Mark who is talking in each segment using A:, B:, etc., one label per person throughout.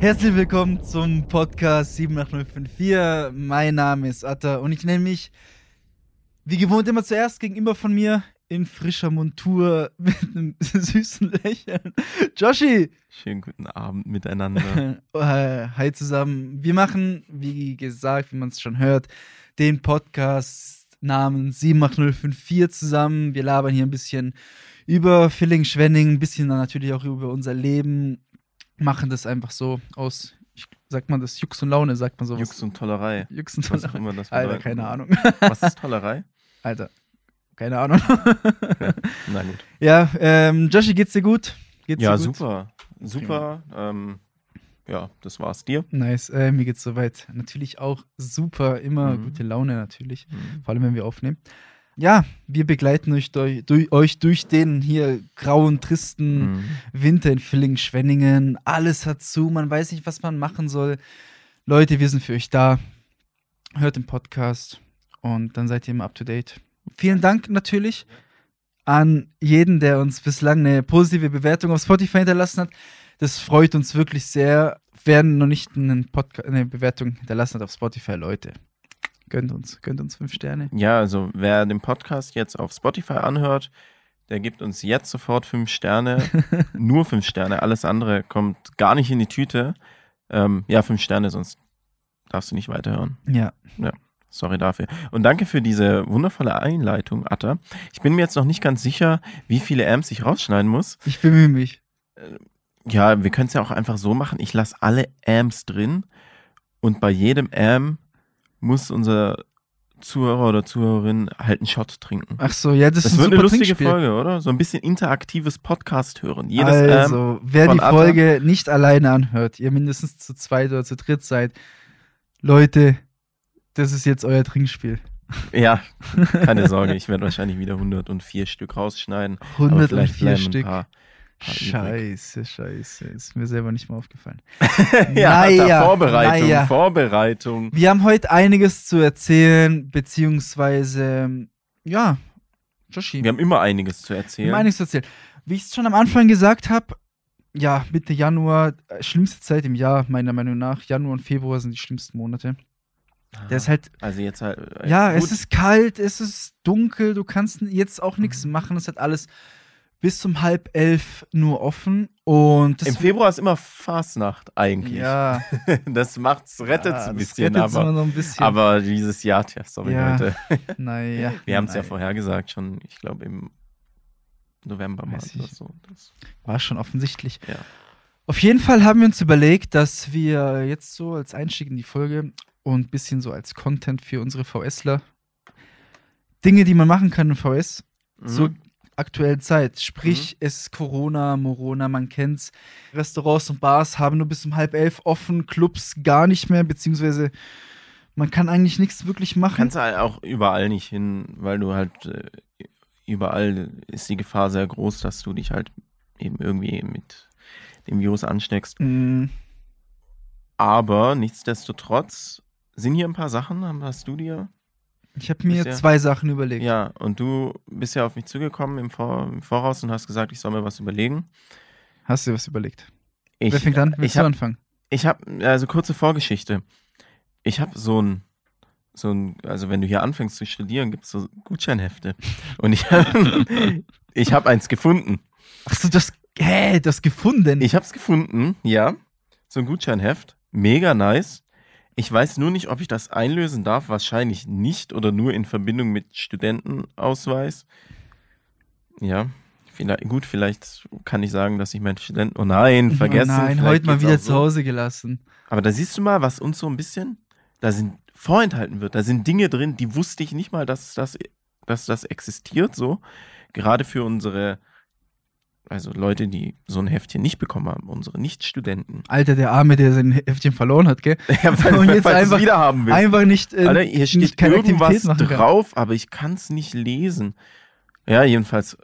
A: Herzlich willkommen zum Podcast 78054. Mein Name ist Atta und ich nenne mich, wie gewohnt, immer zuerst gegenüber von mir in frischer Montur mit einem süßen Lächeln. Joshi!
B: Schönen guten Abend miteinander.
A: Äh, Hi zusammen. Wir machen, wie gesagt, wie man es schon hört, den Podcast namens 78054 zusammen. Wir labern hier ein bisschen über Filling-Schwenning, ein bisschen natürlich auch über unser Leben. Machen das einfach so aus, ich, sagt man das, Jux und Laune, sagt man sowas.
B: Jux und Tollerei.
A: Jux und
B: Was auch
A: Tollerei.
B: immer das
A: Alter, keine. Ahnung.
B: Was ist Tollerei?
A: Alter, keine Ahnung.
B: Na gut.
A: ja, ähm, Joshi, geht's dir gut? Geht's
B: Ja,
A: dir gut?
B: super. Super. Ähm, ja, das war's dir.
A: Nice, äh, mir geht's soweit. Natürlich auch super, immer
B: Mhm.
A: gute Laune natürlich,
B: Mhm.
A: vor allem wenn wir aufnehmen. Ja, wir begleiten euch durch, durch, euch durch den hier grauen, tristen
B: Mhm.
A: Winter in Villingen-Schwenningen. Alles hat zu, man weiß nicht, was man machen soll. Leute, wir sind für euch da. Hört den Podcast und dann seid ihr immer up to date. Vielen Dank natürlich an jeden, der uns bislang eine positive Bewertung auf Spotify hinterlassen hat. Das freut uns wirklich sehr. Werden noch nicht einen Podca eine Bewertung hinterlassen hat auf Spotify, Leute. Gönnt uns, gönnt uns fünf Sterne.
B: Ja, also wer den Podcast jetzt auf Spotify anhört, der gibt uns jetzt sofort fünf Sterne. Nur fünf Sterne. Alles andere kommt gar nicht in die Tüte. Ähm, ja, fünf Sterne, sonst darfst du nicht weiterhören.
A: Ja,
B: Sorry dafür. Und danke für diese wundervolle Einleitung, Atta. Ich bin mir jetzt noch nicht ganz sicher, wie viele Amps ich rausschneiden muss.
A: ich bemühe mich.
B: Ja, wir können es ja auch einfach so machen. Ich lasse alle Amps drin und bei jedem Amp muss unser Zuhörer oder Zuhörerin halt einen Shot trinken.
A: Ach so, ja, das,
B: Das
A: ist ein
B: wird eine lustige
A: Trinkspiel.
B: Folge, oder? So ein bisschen interaktives Podcast hören. Jedes
A: also, wer
B: von
A: die
B: Atta.
A: Folge nicht alleine anhört, ihr mindestens zu zweit oder zu dritt seid, Leute, das ist jetzt euer Trinkspiel.
B: Ja, keine Sorge, ich werde wahrscheinlich wieder 104 Stück rausschneiden. aber
A: 104
B: vielleicht bleiben ein
A: Stück.
B: paar-.
A: Scheiße, scheiße. Ist mir selber nicht mal aufgefallen.
B: ja,
A: Naja,
B: Vorbereitung,
A: naja.
B: Vorbereitung.
A: Wir haben heute einiges zu erzählen, beziehungsweise, ja, Joshi,
B: Wir haben immer einiges zu
A: wir
B: erzählen.
A: haben einiges zu erzählen. Wie ich es schon am Anfang gesagt habe, ja, Mitte Januar, äh, schlimmste Zeit im Jahr, meiner Meinung nach. Januar und Februar sind die schlimmsten Monate. Der ist halt
B: also jetzt halt. äh,
A: Ja,
B: gut.
A: es ist kalt, es ist dunkel, du kannst jetzt auch nichts
B: Mhm.
A: machen. Es hat alles bis zum halb elf nur offen. Und das
B: Im Februar ist immer Fastnacht eigentlich.
A: Ja,
B: Das macht's, rettet's
A: ja,
B: ein
A: das
B: bisschen,
A: immer
B: aber,
A: noch ein bisschen.
B: aber dieses Jahr, tja, sorry
A: Ja,
B: Leute.
A: naja.
B: Wir haben es ja vorhergesagt, schon, ich glaube im November mal oder so. Das,
A: War schon offensichtlich.
B: Ja.
A: Auf jeden Fall haben wir uns überlegt, dass wir jetzt so als Einstieg in die Folge und ein bisschen so als Content für unsere VSler Dinge, die man machen kann in VS,
B: Mhm.
A: Aktuellen Zeit. Sprich, es ist Corona, Morona, man kennt's. Restaurants und Bars haben nur bis um halb elf offen, Clubs gar nicht mehr, beziehungsweise man kann eigentlich nichts wirklich machen.
B: kannst halt auch überall nicht hin, weil du halt äh, überall ist die Gefahr sehr groß, dass du dich halt eben irgendwie mit dem Virus ansteckst.
A: Mm,
B: Aber nichtsdestotrotz sind hier ein paar Sachen, hast du dir
A: ich habe mir
B: ja-
A: zwei Sachen überlegt.
B: Ja, und du bist ja auf mich zugekommen im, Vor im Voraus und hast gesagt, ich soll mir was überlegen.
A: Hast du dir was überlegt?
B: Ich,
A: Wer fängt an? Willst
B: ich
A: du
B: hab-
A: anfangen?
B: Ich habe, also kurze Vorgeschichte. Ich habe so ein, so ein, also wenn du hier anfängst zu studieren, gibt es so Gutscheinhefte. Und ich habe ich hab eins gefunden.
A: Achso, das, hä, das gefunden.
B: Ich habe es gefunden, ja. So ein Gutscheinheft. Mega nice. Ich weiß nur nicht, ob ich das einlösen darf. Wahrscheinlich nicht oder nur in Verbindung mit Studentenausweis. Ja. Vielleicht, gut, vielleicht kann ich sagen, dass ich meinen Studenten. Oh nein, vergessen.
A: Oh nein, heute mal wieder
B: auch
A: zu
B: so.
A: Hause gelassen.
B: Aber da siehst du mal, was uns so ein bisschen, da sind vorenthalten wird. Da sind Dinge drin, die wusste ich nicht mal, dass das, dass das existiert so. Gerade für unsere, also Leute, die so ein Heftchen nicht bekommen haben, unsere Nicht-Studenten.
A: Alter, der Arme, der sein Heftchen verloren hat, gell?
B: Ja,
A: Und jetzt einfach-
B: wieder haben willst.
A: Einfach nicht, äh,
B: Alter, hier steht
A: keine
B: irgendwas drauf, aber ich kann es nicht lesen. Ja, jedenfalls,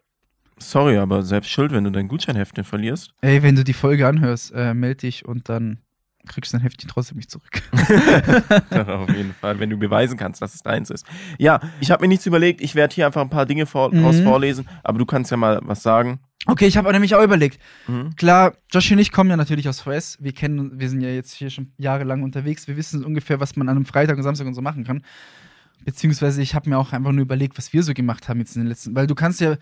B: sorry, aber selbst schuld, wenn du dein Gutscheinheftchen verlierst.
A: Ey, wenn du die Folge anhörst, äh, melde dich und dann kriegst du dein Heftchen trotzdem nicht zurück.
B: Auf jeden Fall, wenn du beweisen kannst, dass es deins ist. Ja, ich habe mir nichts überlegt. Ich werde hier einfach ein paar Dinge vor,
A: Mhm.
B: vorlesen, aber du kannst ja mal was sagen.
A: Okay, ich habe nämlich auch überlegt.
B: Mhm.
A: Klar, Josh und ich kommen ja natürlich aus VS. Wir kennen, wir sind ja jetzt hier schon jahrelang unterwegs. Wir wissen ungefähr, was man an einem Freitag und Samstag und so machen kann. Beziehungsweise ich habe mir auch einfach nur überlegt, was wir so gemacht haben jetzt in den letzten. Weil du kannst ja,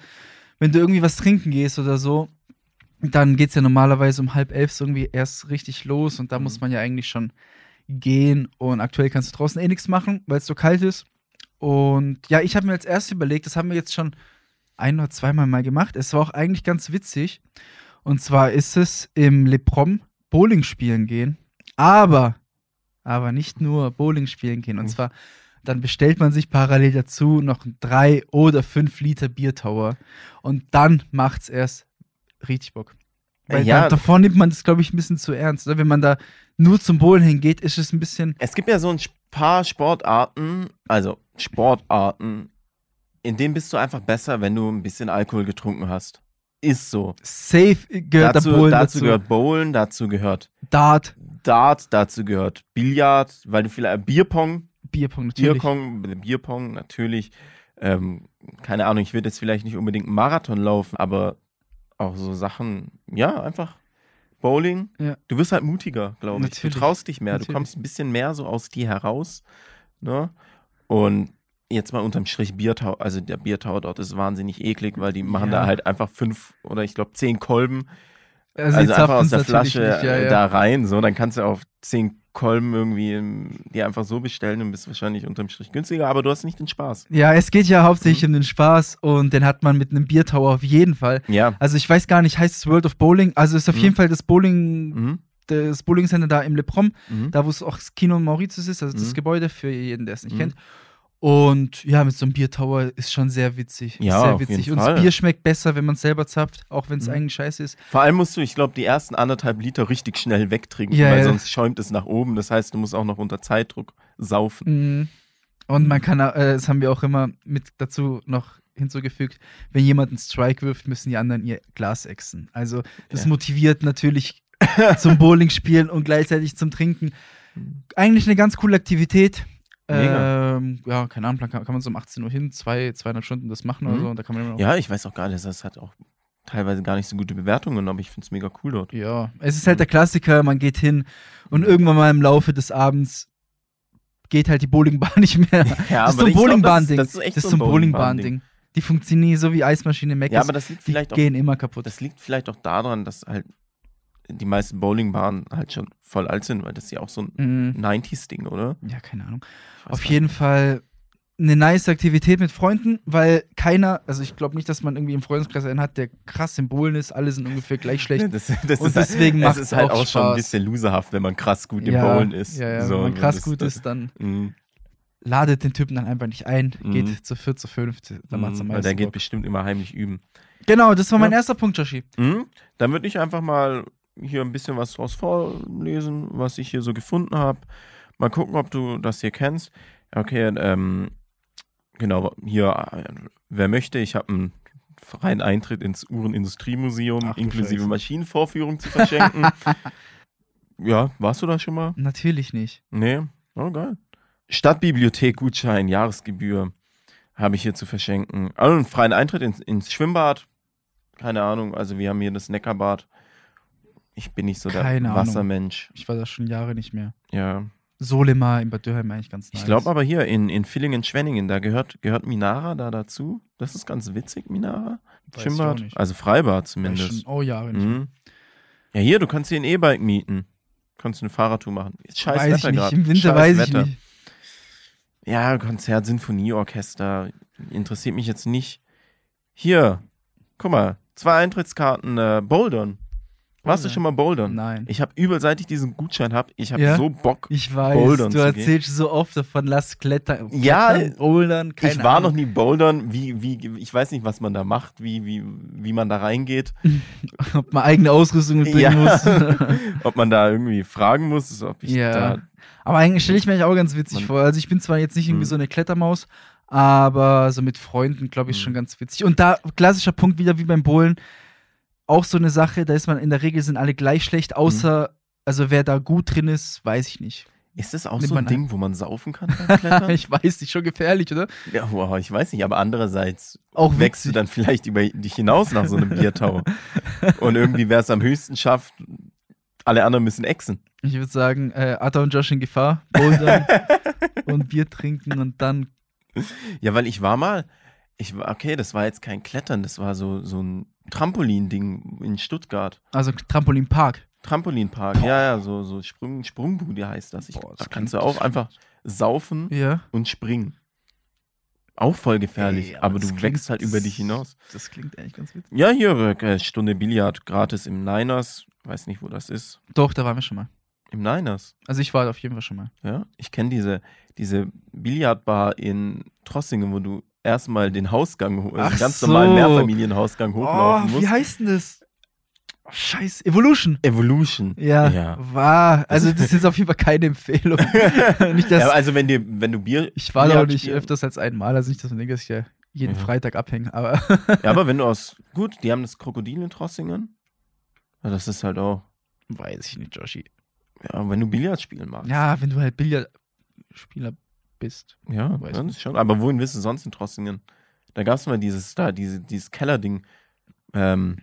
A: wenn du irgendwie was trinken gehst oder so, dann geht's ja normalerweise um halb elf so irgendwie erst richtig los und da muss man ja eigentlich schon gehen. Und aktuell kannst du draußen eh nichts machen, weil es so kalt ist. Und ja, ich habe mir als erstes überlegt, das haben wir jetzt schon ein oder zweimal mal gemacht. Es war auch eigentlich ganz witzig. Und zwar ist es im Le Prom Bowling spielen gehen. Aber, aber nicht nur Bowling spielen gehen. Und
B: Mhm.
A: zwar, dann bestellt man sich parallel dazu noch einen drei oder fünf Liter Biertower. Und dann macht's erst richtig Bock. Weil
B: Ja.
A: da, davor nimmt man das, glaube ich, ein bisschen zu ernst. Oder? Wenn man da nur zum Bowlen hingeht, ist es ein bisschen.
B: Es gibt ja so ein paar Sportarten, also Sportarten, in denen bist du einfach besser, wenn du ein bisschen Alkohol getrunken hast. Ist so.
A: Safe gehört
B: dazu,
A: Bowlen
B: dazu
A: dazu.
B: gehört Bowlen, dazu gehört
A: Dart,
B: Dart, dazu gehört Billard, weil du vielleicht Bierpong,
A: Bierpong natürlich.
B: Bierpong, Bierpong natürlich. Ähm, keine Ahnung, ich würde jetzt vielleicht nicht unbedingt einen Marathon laufen, aber auch so Sachen, ja, einfach Bowling.
A: Ja.
B: Du wirst halt mutiger, glaube ich. Du traust dich mehr,
A: Natürlich.
B: du kommst ein bisschen mehr so aus dir heraus. Ne? Und jetzt mal unterm Strich Biertau, also der Biertau dort ist wahnsinnig eklig, weil die machen
A: Ja.
B: da halt einfach fünf oder ich glaube zehn Kolben
A: Also,
B: also einfach aus der Flasche
A: nicht, ja,
B: äh, da rein, so, dann kannst du auf 10 Kolben irgendwie ähm, die einfach so bestellen und bist wahrscheinlich unterm Strich günstiger, aber du hast nicht den Spaß.
A: Ja, es geht ja
B: Mhm.
A: hauptsächlich um den Spaß und den hat man mit einem Biertower auf jeden Fall.
B: Ja.
A: Also ich weiß gar nicht, heißt es World of Bowling? Also ist auf
B: Mhm.
A: jeden Fall das Bowling,
B: Mhm.
A: das Bowling Center da im Le Prom,
B: Mhm.
A: da wo es auch das Kino Mauritius ist, also das
B: Mhm.
A: Gebäude für jeden, der es nicht
B: Mhm.
A: kennt. Und ja, mit so einem Biertower ist schon sehr witzig.
B: Ja,
A: sehr
B: auf
A: witzig.
B: jeden
A: Und
B: Fall.
A: das Bier schmeckt besser, wenn man es selber zapft, auch wenn es
B: Mhm.
A: eigentlich scheiße ist.
B: Vor allem musst du, ich glaube, die ersten anderthalb Liter richtig schnell wegtrinken,
A: Ja,
B: weil
A: ja.
B: sonst schäumt es nach oben. Das heißt, du musst auch noch unter Zeitdruck saufen.
A: Mhm. Und man kann, äh, das haben wir auch immer mit dazu noch hinzugefügt, wenn jemand einen Strike wirft, müssen die anderen ihr Glas exen. Also das
B: Ja.
A: motiviert natürlich zum Bowling spielen und gleichzeitig zum Trinken. Eigentlich eine ganz coole Aktivität.
B: Mega.
A: Ähm, ja, keine Ahnung, kann, kann man so um 18 Uhr hin, zwei, zweieinhalb Stunden das machen oder
B: Mhm.
A: so. Und da kann man immer noch
B: Ja, ich weiß auch gar nicht, das hat auch teilweise gar nicht so gute Bewertungen, aber ich finde es mega cool dort.
A: Ja, es ist halt der Klassiker, man geht hin und irgendwann mal im Laufe des Abends geht halt die Bowlingbahn nicht mehr.
B: Ja,
A: das ist so ein Bowlingbahn-Ding.
B: Das, das ist echt
A: Das ist
B: so ein Bowlingbahn-Ding.
A: Bowlingbahn-Ding. Die funktionieren so wie Eismaschine Mac.
B: Ja, aber das liegt
A: die
B: vielleicht auch
A: gehen immer kaputt.
B: Das liegt vielleicht auch daran, dass halt die meisten Bowlingbahnen halt schon voll alt sind, weil das ist ja auch so ein
A: Mhm.
B: 90s-Ding, oder?
A: Ja, keine Ahnung. Auf jeden Fall eine nice Aktivität mit Freunden, weil keiner, also ich glaube nicht, dass man irgendwie im Freundeskreis einen hat, der krass im Bowlen ist. Alle sind ungefähr gleich schlecht.
B: nicht. Das, das
A: Und
B: ist
A: deswegen
B: halt,
A: macht's
B: es ist halt
A: auch
B: auch schon ein bisschen loserhaft, wenn man krass gut im
A: ja,
B: Bowlen ist.
A: Ja, ja,
B: So,
A: wenn man krass gut
B: das-
A: ist, dann
B: Mhm.
A: ladet den Typen dann einfach nicht ein,
B: Mhm.
A: geht zu viert, zu fünft, dann macht's am
B: Mhm, weil
A: meisten
B: der geht
A: Bock.
B: bestimmt immer heimlich üben.
A: Genau, das war mein erster Punkt, Joshi.
B: Dann würde ich einfach mal hier ein bisschen was draus vorlesen, was ich hier so gefunden habe. Mal gucken, ob du das hier kennst. Okay, ähm, genau, hier, äh, wer möchte, ich habe einen freien Eintritt ins Uhrenindustriemuseum inklusive
A: Scheiße.
B: Maschinenvorführung zu verschenken. ja, warst du da schon mal?
A: Natürlich nicht.
B: Nee, oh geil. Stadtbibliothek Gutschein, Jahresgebühr habe ich hier zu verschenken. Also einen freien Eintritt ins, ins Schwimmbad. Keine Ahnung, also wir haben hier das Neckarbad. Ich bin nicht so der
A: Keine Ahnung.
B: Wassermensch.
A: Ich war da schon Jahre nicht mehr.
B: Ja.
A: Solema in Bad Dürheim eigentlich ganz nice.
B: Ich glaube aber hier in, in Villingen-Schwenningen, da gehört, gehört Minara da dazu. Das ist ganz witzig, Minara.
A: Weiß ich auch
B: Schwimmbad.
A: nicht.
B: Also Freibad
A: ich
B: zumindest.
A: schon, oh, Jahre nicht.
B: Mhm. Ja, hier, du kannst hier ein E-Bike mieten. Kannst eine Fahrradtour machen. Scheiß
A: weiß ich
B: Wetter gerade.
A: Im Winter
B: scheiß
A: weiß ich
B: Wetter.
A: nicht.
B: Ja, Konzert, Sinfonieorchester. Interessiert mich jetzt nicht. Hier, guck mal, zwei Eintrittskarten, äh, Bouldern. Warst du schon mal Bouldern?
A: Nein.
B: Ich habe übel, seit ich diesen Gutschein habe, ich habe
A: Ja?
B: so Bock.
A: Ich weiß,
B: Bouldern
A: du
B: zu
A: erzählst so oft davon, lass klettern.
B: Ja,
A: klettern, bouldern, keine
B: ich war
A: Ahnung.
B: noch nie Bouldern, wie, wie, ich weiß nicht, was man da macht, wie, wie, wie man da reingeht.
A: Ob man eigene Ausrüstung mitbringen
B: Ja.
A: muss.
B: Ob man da irgendwie fragen muss, ob ich
A: Ja.
B: da.
A: Aber eigentlich stelle ich mir auch ganz witzig
B: Man-
A: vor. Also ich bin zwar jetzt nicht irgendwie
B: Mhm.
A: so eine Klettermaus, aber so mit Freunden, glaube ich,
B: Mhm.
A: schon ganz witzig. Und da, klassischer Punkt wieder wie beim Bowlen, auch so eine Sache, da ist man in der Regel sind alle gleich schlecht, außer also wer da gut drin ist, weiß ich nicht.
B: Ist das auch
A: Nimmt
B: so ein
A: man ein.
B: Ding, wo man saufen kann beim Klettern?
A: ich weiß nicht, schon gefährlich, oder?
B: ja, wow, ich weiß nicht, aber andererseits
A: Auch
B: wächst du
A: witzig.
B: dann vielleicht über dich hinaus nach so einem Biertau. Und irgendwie, wer es am höchsten schafft, alle anderen müssen exen.
A: Ich würde sagen, äh, Atta und Josh in Gefahr, bouldern und Bier trinken und dann.
B: Ja, weil ich war mal, ich war, okay, das war jetzt kein Klettern, das war so, so ein Trampolin-Ding in Stuttgart.
A: Also Trampolinpark.
B: Trampolinpark, ja, ja, so, so Sprung, Sprungbude heißt das. Ich,
A: Boah, das
B: da kannst du auch einfach saufen
A: Ja.
B: und springen. Auch voll gefährlich,
A: Ey,
B: aber,
A: das
B: du wächst halt über dich hinaus.
A: Das klingt eigentlich ganz witzig.
B: Ja, hier, äh, Stunde Billard gratis im Niners. Weiß nicht, wo das ist.
A: Doch, da waren wir schon mal.
B: Im Niners,
A: Also ich war auf jeden Fall schon mal.
B: ja. Ich kenne diese, diese Billardbar in Trossingen, wo du erstmal den Hausgang,
A: Ach
B: einen ganz
A: so.
B: normalen Mehrfamilienhausgang hochlaufen
A: Oh,
B: musst.
A: wie heißt denn das? Oh, Scheiße, Evolution.
B: Evolution.
A: Ja,
B: Ja.
A: war. Also das ist auf jeden Fall keine Empfehlung. nicht, dass
B: ja, also wenn, dir, wenn du Bier.
A: ich war da auch
B: Billard
A: nicht
B: spielen-
A: öfters als einmal, also nicht, dass man denkt, dass ich ja jeden
B: Ja.
A: Freitag abhänge, aber
B: Ja, aber wenn du aus. Gut, die haben das Krokodil in Trossingen. Ja, das ist halt auch.
A: weiß ich nicht, Joshi.
B: Ja, wenn du Billard spielen magst.
A: Ja, wenn du halt Billardspieler bist.
B: Ja,
A: Weiß nicht.
B: ist schon. Aber wohin willst du sonst in Trossingen? Da gab es mal dieses, da, diese, dieses Kellerding. Ähm,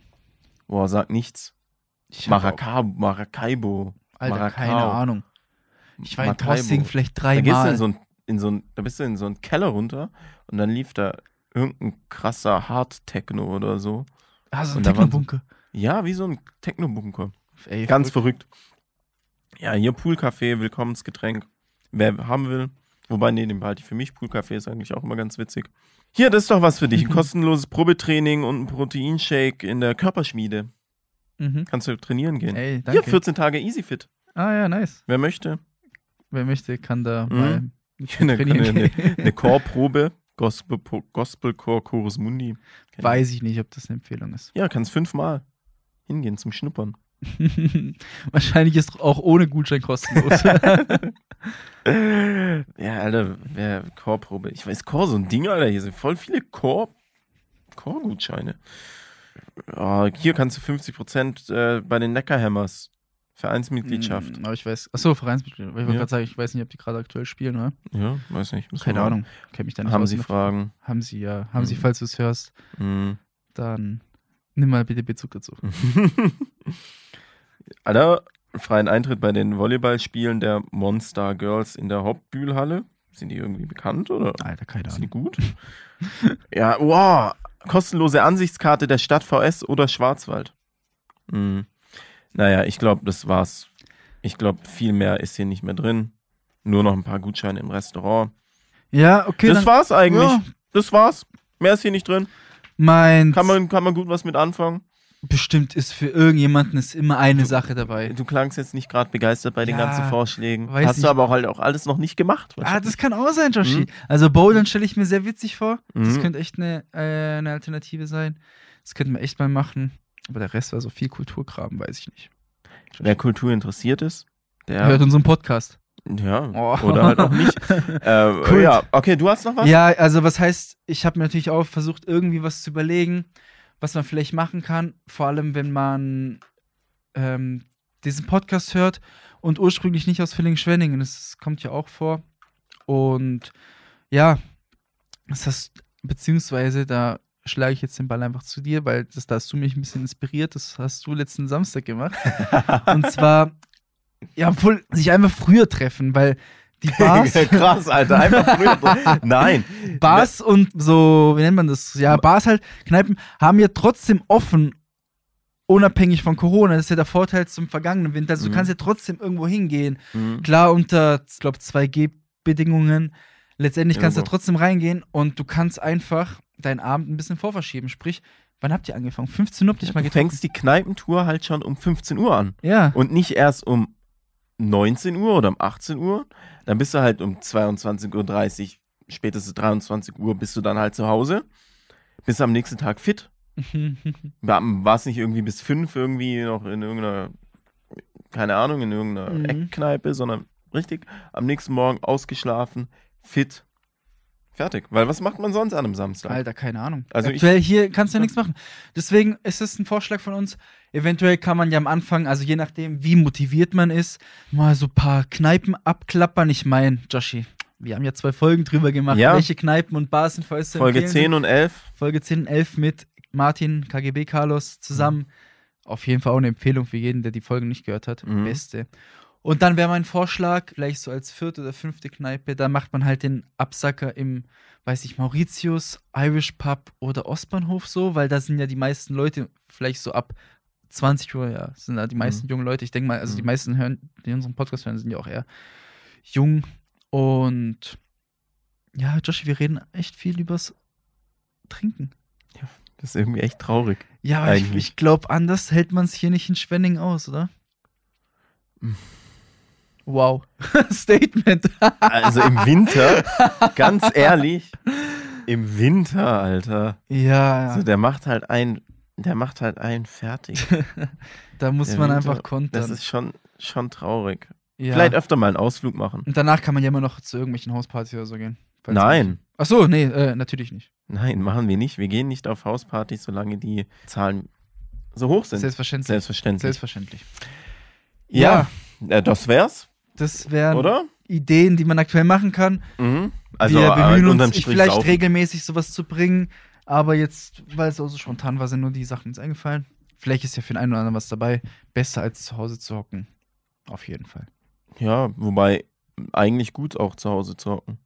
B: boah, sag nichts. Maracaibo. Maracaibo.
A: Alter,
B: Maracau.
A: keine Ahnung. Ich war in
B: Maracaibo.
A: Trossing vielleicht
B: Da gehst du
A: dreimal.
B: in so ein, in so ein, da bist du in so einen Keller runter und dann lief da irgendein krasser Hard-Techno oder so.
A: ah, so ein
B: da
A: Technobunker.
B: Ja, wie so ein Techno-Bunker. Ganz verrückt. Ja, hier Poolcafé, Willkommensgetränk. Wer haben will. Wobei, nee, den behalte ich für mich. Poolcafé ist eigentlich auch immer ganz witzig. Hier, das ist doch was für dich. Ein kostenloses Probetraining und ein Proteinshake in der Körperschmiede.
A: Mhm.
B: Kannst du trainieren gehen.
A: Ey,
B: Hier,
A: danke.
B: 14 Tage EasyFit.
A: ah ja, nice.
B: Wer möchte.
A: Wer möchte, kann da
B: Mhm.
A: mal
B: Eine, eine, eine Chorprobe. Gospel, Gospelchor Chorus Mundi.
A: Weiß ich nicht, ob das eine Empfehlung ist.
B: Ja, kannst fünfmal hingehen zum Schnuppern.
A: Wahrscheinlich ist auch ohne Gutschein kostenlos.
B: Ja, Alter, wer Chorprobe. Ich weiß, Chor, so ein Ding, Alter. Hier sind voll viele Chor, Chorgutscheine. Ja, hier kannst du 50% äh, bei den Neckarhammers. Vereinsmitgliedschaft.
A: Mm, Aber ich weiß, achso, Vereinsmitglied. Ich wollte
B: Ja.
A: gerade sagen, ich weiß nicht, ob die gerade aktuell spielen, oder?
B: Ja, weiß nicht.
A: Keine Ahnung. Kenn mich da nicht
B: Haben. Sie Fragen?
A: Haben sie, ja. Haben sie,
B: Mhm.
A: falls du es hörst,
B: Mhm.
A: dann nimm mal bitte Bezug dazu.
B: Alter, freien Eintritt bei den Volleyballspielen der Monster Girls in der Hauptbühlhalle. Sind die irgendwie bekannt oder
A: Alter, keine
B: sind die
A: Ahnung.
B: gut? ja, wow. Kostenlose Ansichtskarte der Stadt VS oder Schwarzwald. Mhm. Naja, ich glaube, das war's. Ich glaube, viel mehr ist hier nicht mehr drin. Nur noch ein paar Gutscheine im Restaurant.
A: Ja, okay.
B: das war's eigentlich.
A: Ja.
B: Das war's. Mehr ist hier nicht drin.
A: mein
B: Kann man, kann man gut was mit anfangen.
A: Bestimmt ist für irgendjemanden ist immer eine Sache dabei.
B: Du klangst jetzt nicht gerade begeistert bei den
A: Ja,
B: ganzen Vorschlägen. Hast
A: nicht.
B: du aber auch halt auch alles noch nicht gemacht.
A: Ah, das kann auch sein, Joshi.
B: Mhm.
A: Also Bouldern stelle ich mir sehr witzig vor. Das
B: Mhm.
A: könnte echt eine, äh, eine Alternative sein. Das könnten wir echt mal machen. Aber der Rest war so viel Kulturkram, weiß ich nicht.
B: Wer Kultur interessiert ist, der.
A: Hört unseren Podcast.
B: Ja,
A: Oh.
B: oder halt auch nicht. äh,
A: Kult.
B: ja, okay, du hast noch was?
A: Ja, also was heißt, ich habe mir natürlich auch versucht, irgendwie was zu überlegen, was man vielleicht machen kann. Vor allem, wenn man ähm, diesen Podcast hört und ursprünglich nicht aus Villingen-Schwenningen. Das kommt ja auch vor. Und ja, das hast, beziehungsweise da schlage ich jetzt den Ball einfach zu dir, weil das, da hast du mich ein bisschen inspiriert. Das hast du letzten Samstag gemacht. Und zwar, ja, obwohl sich einfach früher treffen, weil die Bars.
B: Krass, Alter, einfach früher. Nein.
A: Bars und so, wie nennt man das? Ja, Bars halt, Kneipen haben ja trotzdem offen, unabhängig von Corona. Das ist ja der Vorteil zum vergangenen Winter. Also
B: Mhm.
A: du kannst ja trotzdem irgendwo hingehen.
B: Mhm.
A: Klar, unter, ich glaube, 2G-Bedingungen. Letztendlich
B: Ja,
A: kannst du trotzdem reingehen und du kannst einfach deinen Abend ein bisschen vorverschieben. Sprich, wann habt ihr angefangen? 15 Uhr habt ihr dich mal
B: Du
A: getrunken?
B: fängst die Kneipentour halt schon um 15 Uhr an.
A: Ja.
B: Und nicht erst um 19 Uhr oder um 18 Uhr. Dann bist du halt um 22.30 Uhr, spätestens 23 Uhr bist du dann halt zu Hause. Bist am nächsten Tag fit. War es nicht irgendwie bis 5 irgendwie noch in irgendeiner, keine Ahnung, in irgendeiner
A: Mhm.
B: Eckkneipe, sondern richtig am nächsten Morgen ausgeschlafen, fit, fertig. Weil was macht man sonst an einem Samstag?
A: Alter, keine Ahnung.
B: Also ich-
A: Aktuell hier kannst du ja nichts machen. Deswegen ist es ein Vorschlag von uns. Eventuell kann man ja am Anfang, also je nachdem, wie motiviert man ist, mal so ein paar Kneipen abklappern. Ich meine, Joshi, wir haben ja zwei Folgen drüber gemacht,
B: Ja.
A: welche Kneipen und Bars sind für euch
B: Folge
A: empfehlen
B: 10 und 11.
A: sind. Folge 10 und 11 mit Martin, KGB Carlos zusammen. Auf jeden Fall auch eine Empfehlung für jeden, der die Folgen nicht gehört hat.
B: Mhm.
A: Beste. Und dann wäre mein Vorschlag, vielleicht so als vierte oder fünfte Kneipe, da macht man halt den Absacker im, weiß ich, Mauritius, Irish Pub oder Ostbahnhof so, weil da sind ja die meisten Leute vielleicht so ab 20 Uhr, ja, sind da die meisten jungen Leute. Ich denke mal, also die
B: Mhm.
A: meisten hören, die unseren Podcast hören, sind ja auch eher jung. Und ja, Joshi, wir reden echt viel übers Trinken.
B: Das ist irgendwie echt traurig.
A: Ja, aber ich,
B: Eigentlich.
A: ich glaube, anders hält man es hier nicht in Schwenning aus, oder?
B: Mm.
A: Wow. Statement.
B: Also im Winter, ganz ehrlich, im Winter, Alter.
A: ja,
B: Also der macht halt ein, der macht halt einen fertig.
A: da muss
B: der
A: man
B: Winter,
A: einfach kontern.
B: Das ist schon, schon traurig.
A: ja.
B: Vielleicht öfter mal einen Ausflug machen.
A: Und danach kann man ja immer noch zu irgendwelchen Hauspartys oder so gehen.
B: Nein,
A: Ach so, nee, äh, natürlich nicht.
B: nein, machen wir nicht. Wir gehen nicht auf Hauspartys, solange die Zahlen so hoch sind.
A: Selbstverständlich.
B: Selbstverständlich.
A: Selbstverständlich.
B: ja, äh, das wär's,
A: Das wären
B: oder?
A: Ideen, die man aktuell machen kann.
B: Mhm. Also
A: wir
B: äh,
A: bemühen
B: unterm
A: uns, vielleicht
B: saufen.
A: regelmäßig sowas zu bringen. Aber jetzt, weil es auch so spontan war, sind nur die Sachen uns eingefallen. Vielleicht ist ja für den einen oder anderen was dabei. Besser als zu Hause zu hocken. Auf jeden Fall.
B: Ja, wobei eigentlich gut auch zu Hause zu hocken.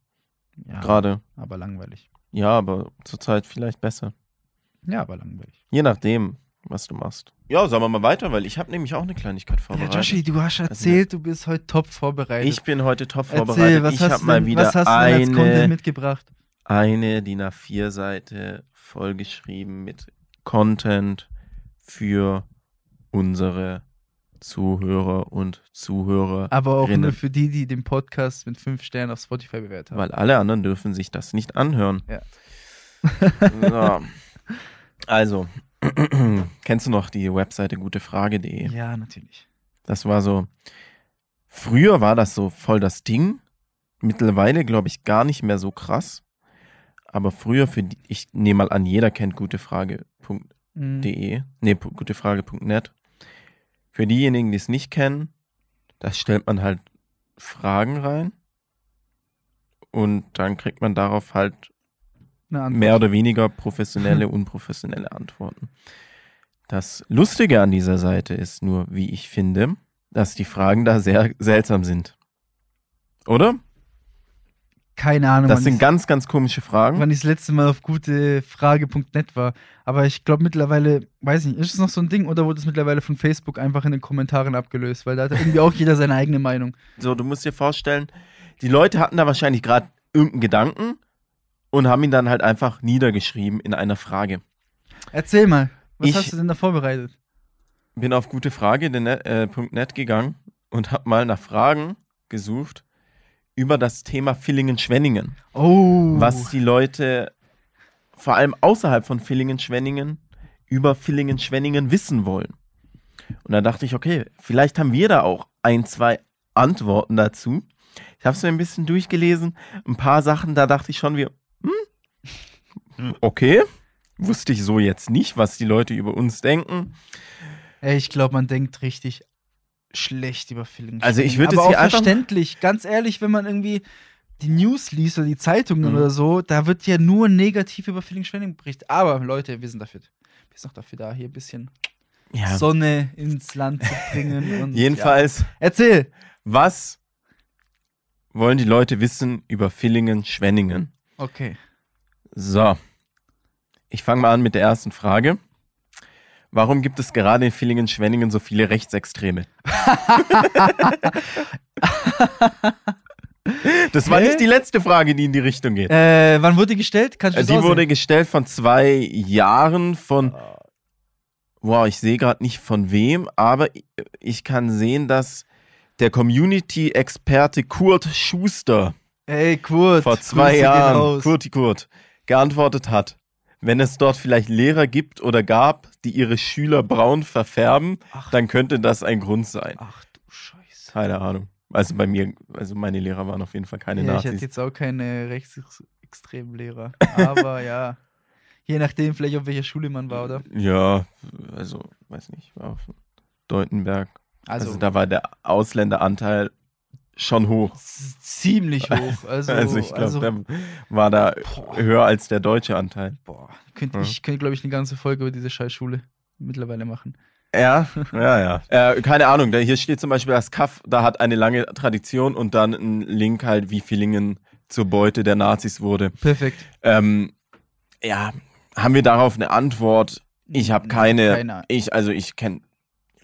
A: Ja,
B: Gerade.
A: aber langweilig.
B: Ja, aber zurzeit vielleicht besser.
A: Ja, aber langweilig.
B: Je nachdem, was du machst. Ja, sagen wir mal weiter, weil ich habe nämlich auch eine Kleinigkeit
A: Ja,
B: vorbereitet.
A: Joshi, du hast erzählt, du bist heute top vorbereitet.
B: ich bin heute top
A: Erzähl,
B: vorbereitet.
A: was
B: ich
A: hast,
B: habe
A: du
B: mal wieder
A: was hast du als Content
B: eine,
A: mitgebracht?
B: Eine DIN A4-Seite vollgeschrieben mit Content für unsere Zuhörer und Zuhörer.
A: Aber auch nur für die, die den Podcast mit fünf Sternen auf Spotify bewertet haben.
B: Weil alle anderen dürfen sich das nicht anhören.
A: Ja.
B: so. Also, kennst du noch die Webseite gutefrage.de?
A: Ja, natürlich.
B: Das war so. Früher war das so voll das Ding. Mittlerweile glaube ich gar nicht mehr so krass. Aber früher für die, ich nehme mal an, jeder kennt gutefrage.de.
A: Mhm.
B: Nee, gutefrage.net. Für diejenigen, die es nicht kennen, da stellt man halt Fragen rein. Und dann kriegt man darauf halt mehr oder weniger professionelle, unprofessionelle Antworten. Das Lustige an dieser Seite ist nur, wie ich finde, dass die Fragen da sehr seltsam sind. Oder?
A: Keine Ahnung,
B: Das sind
A: ich-
B: ganz, ganz komische Fragen.
A: wann ich das letzte Mal auf gutefrage.net war. Aber ich glaube mittlerweile, weiß nicht, ist es noch so ein Ding oder wurde es mittlerweile von Facebook einfach in den Kommentaren abgelöst? Weil da hat irgendwie auch jeder seine eigene Meinung.
B: So, du musst dir vorstellen, die Leute hatten da wahrscheinlich gerade irgendeinen Gedanken und haben ihn dann halt einfach niedergeschrieben in einer Frage.
A: Erzähl mal, was
B: Ich-
A: hast du denn da vorbereitet?
B: Bin auf gutefrage.net äh, gegangen und habe mal nach Fragen gesucht über das Thema Villingen-Schwenningen.
A: Oh.
B: was die Leute vor allem außerhalb von Villingen-Schwenningen über Villingen-Schwenningen wissen wollen. Und da dachte ich, okay, vielleicht haben wir da auch ein, zwei Antworten dazu. Ich habe es mir ein bisschen durchgelesen. Ein paar Sachen, da dachte ich schon, wir, hm, okay, wusste ich so jetzt nicht, was die Leute über uns denken.
A: Ich glaube, man denkt richtig schlecht über Villingen.
B: Also ich würde es hier
A: verständlich. Ganz ehrlich, wenn man irgendwie die News liest oder die Zeitungen
B: Mhm.
A: oder so, da wird ja nur negativ über Villingen-Schwenningen berichtet. Aber Leute, wir sind dafür, wir sind auch dafür da, hier ein bisschen
B: Ja,
A: Sonne ins Land zu bringen.
B: Jedenfalls,
A: Ja. Erzähl.
B: was wollen die Leute wissen über Villingen-Schwenningen?
A: Okay.
B: So. Ich fange mal an mit der ersten Frage. Warum gibt es gerade in Villingen-Schwenningen so viele Rechtsextreme? das war
A: Hä?
B: nicht die letzte Frage, die in die Richtung geht.
A: Äh, wann wurde die gestellt? Kannst du
B: Äh, die
A: aussehen?
B: wurde gestellt von zwei Jahren von, wow, ich sehe gerade nicht von wem, aber ich kann sehen, dass der Community-Experte Kurt Schuster
A: Ey, Kurt.
B: vor zwei Jahren. Kurti Kurt, geantwortet hat, wenn es dort vielleicht Lehrer gibt oder gab, die ihre Schüler braun verfärben,
A: Ach,
B: dann könnte das ein Grund sein.
A: ach du Scheiße.
B: Keine Ahnung. Also bei mir, also meine Lehrer waren auf jeden Fall keine
A: Ja, ich hätte
B: Nazis.
A: jetzt auch keine rechtsextremen Lehrer. Aber ja. Je nachdem, vielleicht auf welcher Schule man war, oder?
B: Ja, also weiß nicht, war auf Deutenberg.
A: Also,
B: Also, da war der Ausländeranteil schon hoch.
A: ziemlich hoch. Also,
B: Also, ich glaube,
A: also,
B: der war da
A: Boah.
B: höher als der deutsche Anteil.
A: boah, könnte,
B: Ja.
A: ich könnte, glaube ich, eine ganze Folge über diese Scheißschule mittlerweile machen.
B: Ja, ja, ja. Äh, keine Ahnung, da, hier steht zum Beispiel das Kaff, da hat eine lange Tradition und dann ein Link halt, wie Villingen zur Beute der Nazis wurde.
A: Perfekt.
B: Ähm, ja, haben wir darauf eine Antwort? Ich habe keine,
A: Keine.
B: ich, also ich kenne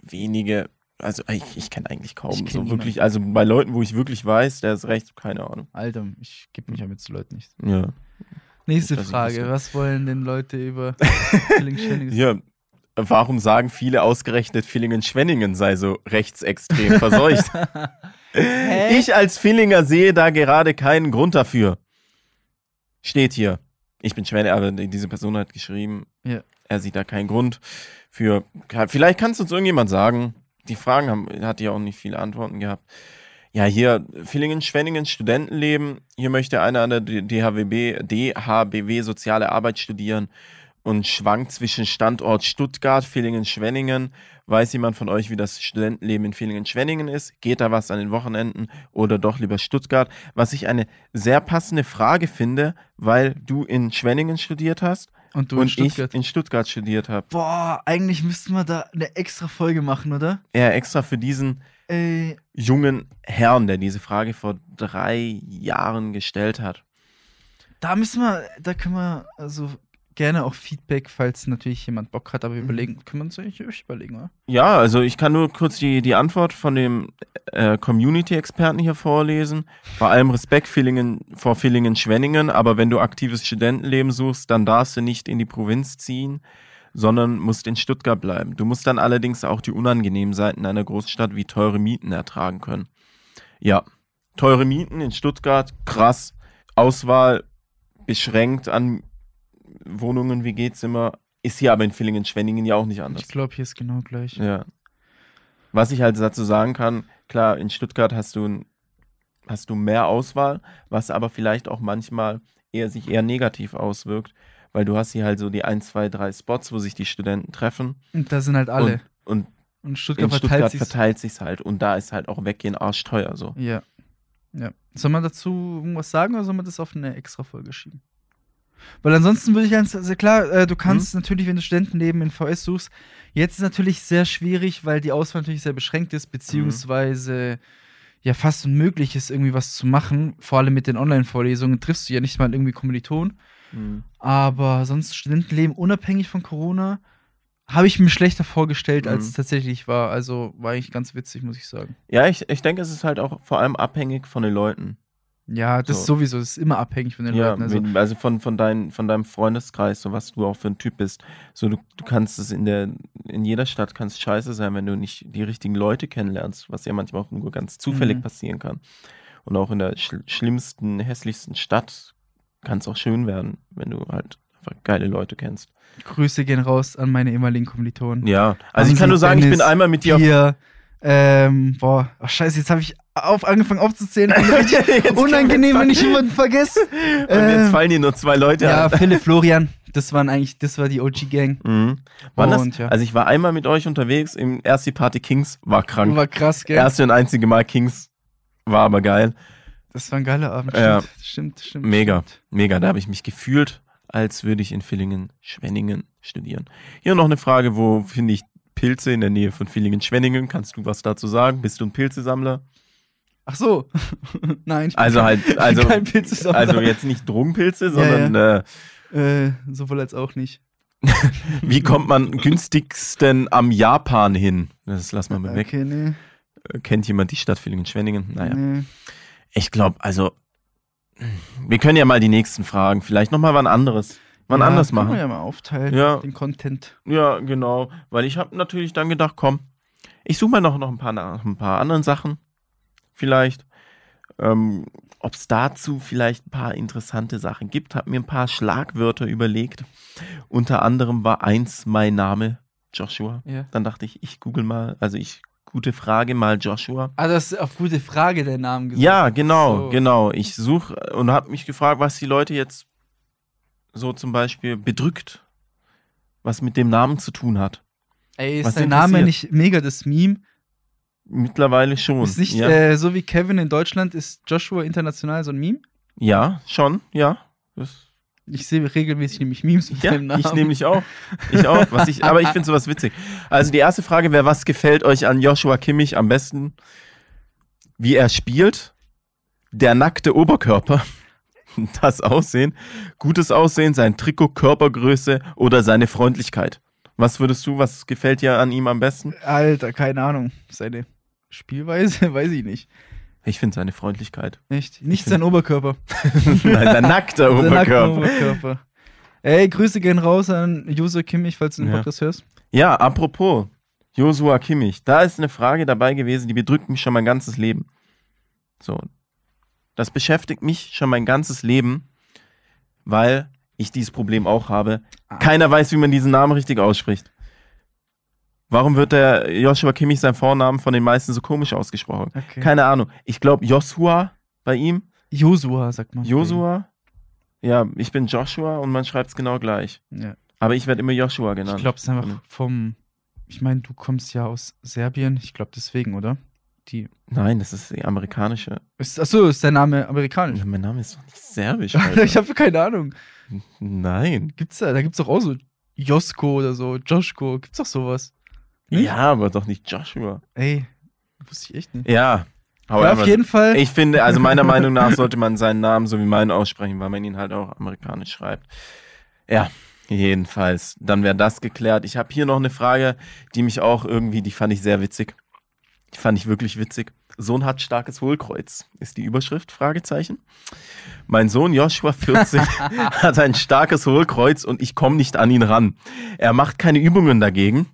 B: wenige, also ich, ich kenne eigentlich kaum
A: kenn
B: so
A: niemanden.
B: wirklich, also bei Leuten, wo ich wirklich weiß, der ist recht, keine Ahnung.
A: Alter, ich gebe mich ja mit so Leuten nicht.
B: Ja.
A: Nächste
B: Das
A: Frage. Was wollen denn Leute über Villingen-Schwenningen?
B: Hier, warum sagen viele ausgerechnet Villingen-Schwenningen sei so rechtsextrem verseucht?
A: Hä?
B: Ich als Villinger sehe da gerade keinen Grund dafür. Steht hier. Ich bin Schwenninger, aber diese Person hat geschrieben,
A: Ja.
B: er sieht da keinen Grund für. Vielleicht kann es uns irgendjemand sagen. Die Fragen haben, hat ja auch nicht viele Antworten gehabt. Ja, hier Villingen, Schwenningen, Studentenleben. Hier möchte einer an der DHWB, DHBW Soziale Arbeit studieren und schwankt zwischen Standort Stuttgart, Villingen, Schwenningen. Weiß jemand von euch, wie das Studentenleben in Villingen, Schwenningen ist? Geht da was an den Wochenenden oder doch lieber Stuttgart? Was ich eine sehr passende Frage finde, weil du in Schwenningen studiert hast
A: Und du in
B: und
A: Stuttgart.
B: ich in Stuttgart studiert habe.
A: Boah, eigentlich müssten wir da eine extra Folge machen, oder?
B: Er extra für diesen
A: Ey,
B: jungen Herrn, der diese Frage vor drei Jahren gestellt hat.
A: da müssen wir, da können wir also gerne auch Feedback, falls natürlich jemand Bock hat, aber
B: Mhm.
A: überlegen, können wir uns eigentlich überlegen, oder?
B: Ja, also ich kann nur kurz die, die Antwort von dem äh, Community-Experten hier vorlesen. Bei allem Respekt Villingen, vor Villingen-Schwenningen, aber wenn du aktives Studentenleben suchst, dann darfst du nicht in die Provinz ziehen, sondern musst in Stuttgart bleiben. Du musst dann allerdings auch die unangenehmen Seiten einer Großstadt wie teure Mieten ertragen können. Ja, teure Mieten in Stuttgart, krass. Auswahl beschränkt an Wohnungen, WG-Zimmer, ist hier aber in Villingen-Schwenningen ja auch nicht anders.
A: Ich glaube, hier ist genau gleich.
B: Ja. Was ich halt dazu sagen kann, klar, in Stuttgart hast du, ein- hast du mehr Auswahl, was aber vielleicht auch manchmal eher sich eher negativ auswirkt, weil du hast hier halt so die ein, zwei, drei Spots, wo sich die Studenten treffen.
A: Und da sind halt alle.
B: Und,
A: Und,
B: und
A: Stuttgart
B: in
A: verteilt
B: Stuttgart
A: sich.
B: verteilt sich's halt. Und da ist halt auch Weggehen arschteuer so.
A: Ja. Ja. Soll man dazu irgendwas sagen oder soll man das auf eine extra Folge schieben? Weil ansonsten würde ich ganz, also klar, äh, du kannst
B: Mhm.
A: natürlich, wenn du Studentenleben in VS suchst, jetzt ist natürlich sehr schwierig, weil die Auswahl natürlich sehr beschränkt ist, beziehungsweise ja fast unmöglich ist, irgendwie was zu machen. Vor allem mit den Online-Vorlesungen triffst du ja nicht mal irgendwie Kommilitonen. Aber sonst Studentenleben unabhängig von Corona habe ich mir schlechter vorgestellt, als
B: Mhm.
A: es tatsächlich war. Also war eigentlich ganz witzig, muss ich sagen.
B: Ja, ich, ich denke, es ist halt auch vor allem abhängig von den Leuten.
A: Ja, das
B: So.
A: ist sowieso, das ist immer abhängig von den
B: Ja,
A: Leuten. Also,
B: also, von, von, dein, von deinem Freundeskreis, so was du auch für ein Typ bist. So, du, du kannst es in der, in jeder Stadt kannst scheiße sein, wenn du nicht die richtigen Leute kennenlernst, was ja manchmal auch nur ganz zufällig
A: Mhm.
B: passieren kann. Und auch in der schl schlimmsten, hässlichsten Stadt kann es auch schön werden, wenn du halt einfach geile Leute kennst.
A: Grüße gehen raus an meine ehemaligen Kommilitonen.
B: Ja, also ich
A: Hansi,
B: kann nur sagen, ich bin
A: Dennis,
B: einmal mit dir auf
A: Hier, ähm, boah, ach scheiße, jetzt habe ich auf, angefangen aufzuzählen.
B: Jetzt
A: Unangenehm, wenn ich jemanden vergesse.
B: Und jetzt
A: Ähm,
B: fallen dir nur zwei Leute
A: ja,
B: an.
A: Philipp, Florian, das waren eigentlich, das war die OG-Gang.
B: Mhm. Wann das?
A: Ja.
B: Also ich war einmal mit euch unterwegs, im erst die Party Kings war krank.
A: War krass, gell?
B: Erste und einzige Mal Kings war aber geil.
A: Das war ein geiler Abend.
B: Ja.
A: Stimmt, stimmt, stimmt.
B: Mega,
A: Stimmt.
B: mega. Da habe ich mich gefühlt, als würde ich in Villingen, Schwenningen studieren. Hier noch eine Frage, wo finde ich Pilze in der Nähe von Villingen, Schwenningen? Kannst du was dazu sagen? Bist du ein Pilzesammler?
A: Ach so. Nein, ich bin
B: Also
A: kein-
B: halt, also, also jetzt nicht Drogenpilze, sondern
A: Äh, sowohl als auch nicht.
B: Äh, wie kommt man günstigsten am Japan hin? Das lassen wir mal weg.
A: Okay, nee.
B: Äh, Kennt jemand die Stadt Villingen, Schwenningen? Naja.
A: nee.
B: Ich glaube, also, wir können ja mal die nächsten Fragen, vielleicht nochmal wann anderes, wann
A: ja,
B: anders machen.
A: wir ja mal aufteilen,
B: Ja.
A: den Content.
B: Ja, genau. Weil ich habe natürlich dann gedacht, komm, ich suche mal noch, noch ein, paar, nach ein paar anderen Sachen. Vielleicht. Ähm, Ob es dazu vielleicht ein paar interessante Sachen gibt, habe mir ein paar Schlagwörter überlegt. Unter anderem war eins mein Name, Joshua.
A: Ja.
B: Dann dachte ich, ich google mal, also ich, gute Frage mal Joshua.
A: Ah, das ist auf gute Frage der Namen gesagt.
B: Ja, genau,
A: So.
B: genau. Ich suche und habe mich gefragt, was die Leute jetzt so zum Beispiel bedrückt, was mit dem Namen zu tun hat.
A: Ey, ist
B: Was
A: dein Name nicht mega das Meme?
B: Mittlerweile schon.
A: Ist nicht
B: ja.
A: äh, so wie Kevin in Deutschland, ist Joshua international so ein Meme?
B: ja, schon, ja. Das,
A: Ich sehe regelmäßig nämlich Memes mit
B: ja,
A: deinem Namen.
B: ich nämlich auch. Ich auch. Was ich, aber ich finde sowas witzig. Also die erste Frage wäre, was gefällt euch an Joshua Kimmich am besten? Wie er spielt, der nackte Oberkörper, das Aussehen, gutes Aussehen, sein Trikot, Körpergröße oder seine Freundlichkeit. Was würdest du, was gefällt dir an ihm am besten?
A: Alter, keine Ahnung. Seine Spielweise, weiß ich nicht.
B: Ich finde seine Freundlichkeit.
A: Echt? Nicht sein Oberkörper.
B: Nein, der nackte Oberkörper.
A: Oberkörper. Ey, Grüße gehen raus an Josu Kimmich, falls du den
B: Ja.
A: Podcast hörst.
B: Ja, apropos, Josua Kimmich, da ist eine Frage dabei gewesen, die bedrückt mich schon mein ganzes Leben. So. Das beschäftigt mich schon mein ganzes Leben, weil ich dieses Problem auch habe.
A: Ah.
B: Keiner weiß, wie man diesen Namen richtig ausspricht. Warum wird der Joshua Kimmich sein Vornamen von den meisten so komisch ausgesprochen?
A: Okay.
B: Keine Ahnung. Ich glaube Joshua bei ihm.
A: Josua, sagt man.
B: Josua. Ja, ich bin Joshua und man schreibt es genau gleich.
A: Ja.
B: Aber ich werde immer Joshua
A: Ich
B: genannt.
A: glaube, es ist einfach vom. Ich meine, du kommst ja aus Serbien. Ich glaube, deswegen, oder? Die.
B: Nein, das ist die amerikanische.
A: Ist, achso, ist dein Name amerikanisch?
B: Ja, mein Name ist doch nicht serbisch.
A: ich habe keine Ahnung.
B: Nein.
A: Gibt's da? Da gibt's doch auch so Josko oder so, Joschko. Gibt's doch sowas? Nicht?
B: Ja, aber doch nicht Joshua.
A: Ey, wusste ich echt nicht.
B: Ja.
A: Ja,
B: however,
A: auf jeden Fall.
B: ich finde, also meiner Meinung nach sollte man seinen Namen so wie meinen aussprechen, weil man ihn halt auch amerikanisch schreibt. Ja, jedenfalls. Dann wäre das geklärt. Ich habe hier noch eine Frage, die mich auch irgendwie, die fand ich sehr witzig. Die fand ich wirklich witzig. Sohn hat starkes Hohlkreuz, ist die Überschrift, Fragezeichen. Mein Sohn Joshua 14 hat ein starkes Hohlkreuz und ich komme nicht an ihn ran. Er macht keine Übungen dagegen,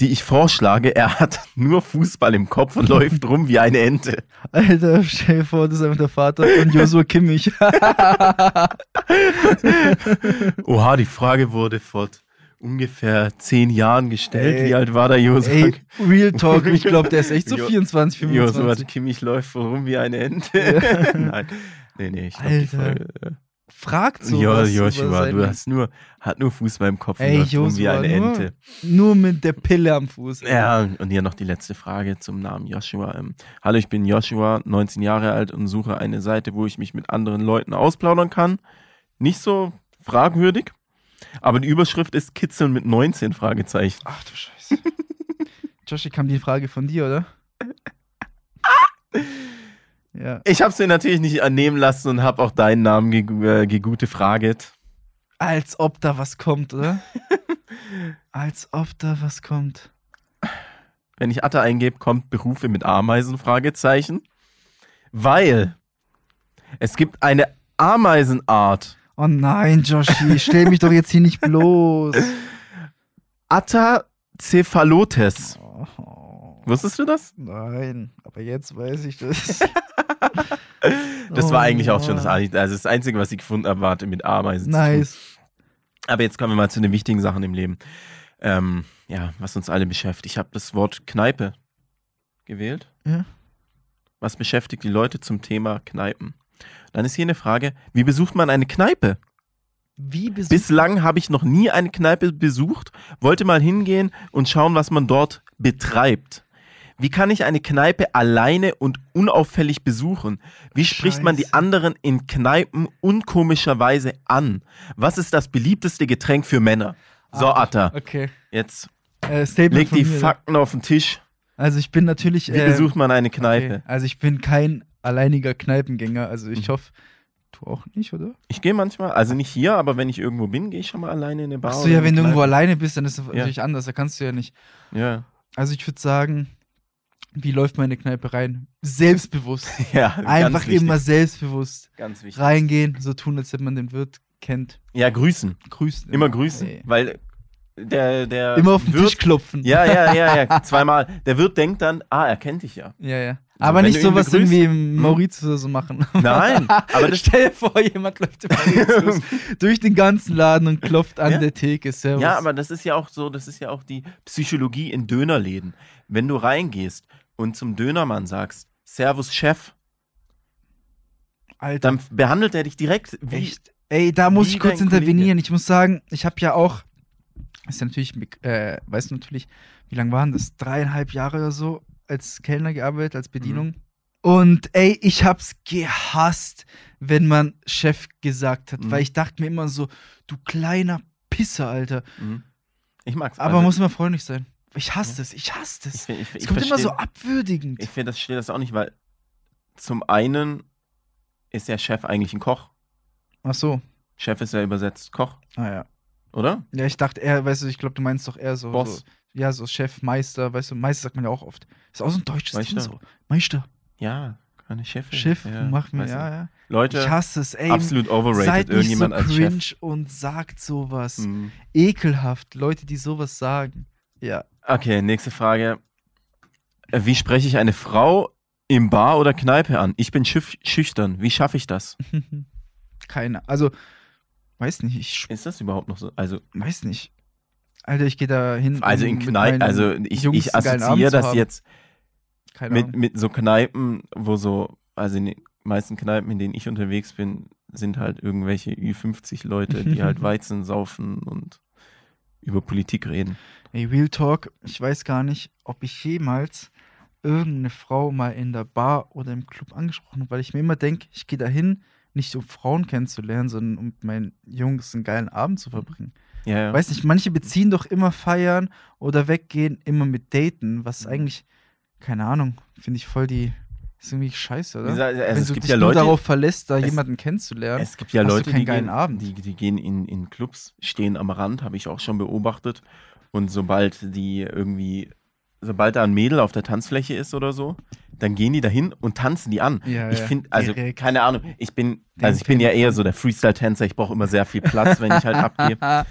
B: die ich vorschlage. Er hat nur Fußball im Kopf und läuft rum wie eine Ente.
A: Alter, stell dir vor, das ist einfach der Vater von Josua Kimmich.
B: Oha, die Frage wurde vor ungefähr zehn Jahren gestellt.
A: Ey.
B: Wie alt war der Joshua?
A: Ey, Real Talk, ich glaube, der ist echt so
B: Jo-
A: 24,
B: Joshua
A: 25.
B: Kimmich läuft rum wie eine Ente.
A: Ja.
B: Nein. Nee, nee, ich glaube, die Frage. äh,
A: Fragt so.
B: Jo, Joshua, du hast nur, hat nur Fußball im Kopf
A: Ey,
B: und rum wie
A: Joshua,
B: eine
A: nur-
B: Ente.
A: Nur mit der Pille am Fuß.
B: Ja, und hier noch die letzte Frage zum Namen Joshua. Ähm, Hallo, ich bin Joshua, 19 Jahre alt und suche eine Seite, wo ich mich mit anderen Leuten ausplaudern kann. Nicht so fragwürdig, aber die Überschrift ist Kitzeln mit 19 Fragezeichen.
A: Ach du Scheiße. Joshi, kam die Frage von dir, oder? ja.
B: Ich habe sie natürlich nicht annehmen lassen und habe auch deinen Namen gegu äh, gegute fraget.
A: Als ob da was kommt, oder? Als ob da was kommt.
B: Wenn ich Atta eingebe, kommt Berufe mit Ameisen Fragezeichen, weil es gibt eine Ameisenart
A: Oh nein, Joshi, stell mich doch jetzt hier nicht bloß.
B: Atta cephalotes.
A: Oh,
B: Wusstest du das?
A: nein, aber jetzt weiß ich das.
B: Das
A: Oh
B: war eigentlich auch schon das, also das Einzige, was ich gefunden habe, hatte mit Ameisen.
A: Nice.
B: Aber jetzt kommen wir mal zu den wichtigen Sachen im Leben. Ähm, ja, was uns alle beschäftigt. Ich habe das Wort Kneipe gewählt.
A: Ja.
B: Was beschäftigt die Leute zum Thema Kneipen? Dann ist hier eine Frage, wie besucht man eine Kneipe?
A: Wie besucht
B: Bislang habe ich noch nie eine Kneipe besucht, wollte mal hingehen und schauen, was man dort betreibt. Wie kann ich eine Kneipe alleine und unauffällig besuchen? Wie spricht man die
A: Scheiße.
B: anderen in Kneipen unkomischerweise an? Was ist das beliebteste Getränk für Männer? So,
A: Ah,
B: Atta,
A: Okay.
B: jetzt
A: Äh, Statement
B: leg
A: von
B: die
A: mir.
B: Fakten auf den Tisch.
A: Also ich bin natürlich.
B: Wie
A: äh,
B: besucht man eine Kneipe?
A: Okay. Also ich bin kein alleiniger Kneipengänger. Also ich
B: Mhm.
A: hoffe, du auch nicht, oder?
B: Ich gehe manchmal, also nicht hier, aber wenn ich irgendwo bin, gehe ich schon mal alleine in eine Bar.
A: Ach so,
B: oder
A: ja, wenn du irgendwo alleine bist, dann ist das natürlich anders. Da kannst du ja nicht.
B: Ja,
A: Also ich würde sagen, wie läuft meine Kneipe rein? Selbstbewusst.
B: ja
A: Einfach immer selbstbewusst
B: Ganz wichtig.
A: reingehen, so tun, als hätte man den Wirt kennt.
B: Ja, grüßen.
A: Grüßen.
B: Immer grüßen.
A: Ey.
B: Weil der, der
A: Immer auf den
B: Wirt,
A: Tisch klopfen.
B: Ja, ja, ja, ja, zweimal. Der Wirt denkt dann, ah, er kennt dich ja.
A: Ja, ja. Aber
B: wenn
A: nicht
B: du
A: so
B: ihn
A: was
B: begrüßt-
A: irgendwie
B: Hm?
A: Mauritius oder so machen.
B: Nein, aber
A: Stell dir vor, jemand läuft im Mauritius durch den ganzen Laden und klopft an
B: Ja.
A: der Theke. Servus.
B: ja, aber das ist ja auch so, das ist ja auch die Psychologie in Dönerläden. Wenn du reingehst und zum Dönermann sagst, Servus Chef,
A: Alter,
B: dann behandelt er dich direkt wie,
A: echt. Ey, da muss ich kurz intervenieren. Ich muss sagen, ich habe ja auch ist ja natürlich, äh, weißt du natürlich, wie lange waren das? Dreieinhalb Jahre oder so als Kellner gearbeitet, als Bedienung. Und ey, ich hab's gehasst, wenn man Chef gesagt hat,
B: Mhm.
A: weil ich dachte mir immer so, du kleiner Pisser, Alter.
B: Mhm. Ich mag's.
A: Aber
B: also,
A: muss immer freundlich sein. Ich hasse
B: Ja.
A: es, ich hasse
B: ich,
A: es.
B: ich,
A: Es
B: ich
A: kommt immer so
B: versteh-
A: abwürdigend.
B: Ich finde das steht das auch nicht, weil zum einen ist der Chef eigentlich ein Koch.
A: Ach so.
B: Chef ist ja übersetzt Koch,
A: Ah ja.
B: oder?
A: Ja, ich dachte eher, weißt du, ich glaube, du meinst doch eher so.
B: Boss.
A: So, ja, so Chef, Meister, weißt du, Meister sagt man ja auch oft. Ist auch so ein deutsches Ding
B: Meister.
A: so. Meister,
B: Ja, keine Chefin.
A: Chef,
B: ja,
A: mach mir,
B: weißt du.
A: ja, ja.
B: Leute,
A: Ich hasse es, ey.
B: absolut overrated,
A: Seid nicht so
B: irgendjemand als
A: cringe
B: Chef.
A: und sagt sowas.
B: Mhm.
A: Ekelhaft, Leute, die sowas sagen. Ja.
B: Okay, nächste Frage. Wie spreche ich eine Frau im Bar oder Kneipe an? Ich bin schüch schüchtern. Wie schaffe ich das?
A: Keine. Also, weiß nicht, ich
B: Ist das überhaupt noch so? Also,
A: weiß nicht. Alter, ich gehe da hin.
B: also in Kneipen, also ich,
A: Jungs
B: ich assoziiere das jetzt
A: Keine
B: mit,
A: Ahnung.
B: mit so Kneipen, wo so, also in den meisten Kneipen, in denen ich unterwegs bin, sind halt irgendwelche Ü50-Leute, die halt Weizen saufen und über Politik reden.
A: Ey, Real Talk, ich weiß gar nicht, ob ich jemals irgendeine Frau mal in der Bar oder im Club angesprochen habe, weil ich mir immer denke, ich gehe dahin, nicht um Frauen kennenzulernen, sondern um mit meinen Jungs einen geilen Abend zu verbringen.
B: Ja, ja.
A: Weiß nicht, manche beziehen doch immer feiern oder weggehen immer mit Daten, was
B: Mhm.
A: eigentlich, keine Ahnung, finde ich voll die, ist irgendwie scheiße, oder?
B: gesagt, also
A: Wenn
B: es
A: du
B: gibt
A: dich
B: ja
A: nur
B: Leute,
A: darauf verlässt, da
B: es-
A: jemanden kennenzulernen.
B: Es gibt ja Leute, die gehen,
A: Abend?
B: Die, die gehen in, in Clubs, stehen am Rand, habe ich auch schon beobachtet. Und sobald die irgendwie, sobald da ein Mädel auf der Tanzfläche ist oder so, dann gehen die dahin und tanzen die an.
A: Ja,
B: ich finde, also
A: direkt.
B: keine Ahnung, ich bin, also ich bin ja eher so der Freestyle-Tänzer, ich brauche immer sehr viel Platz, wenn ich halt abgehe.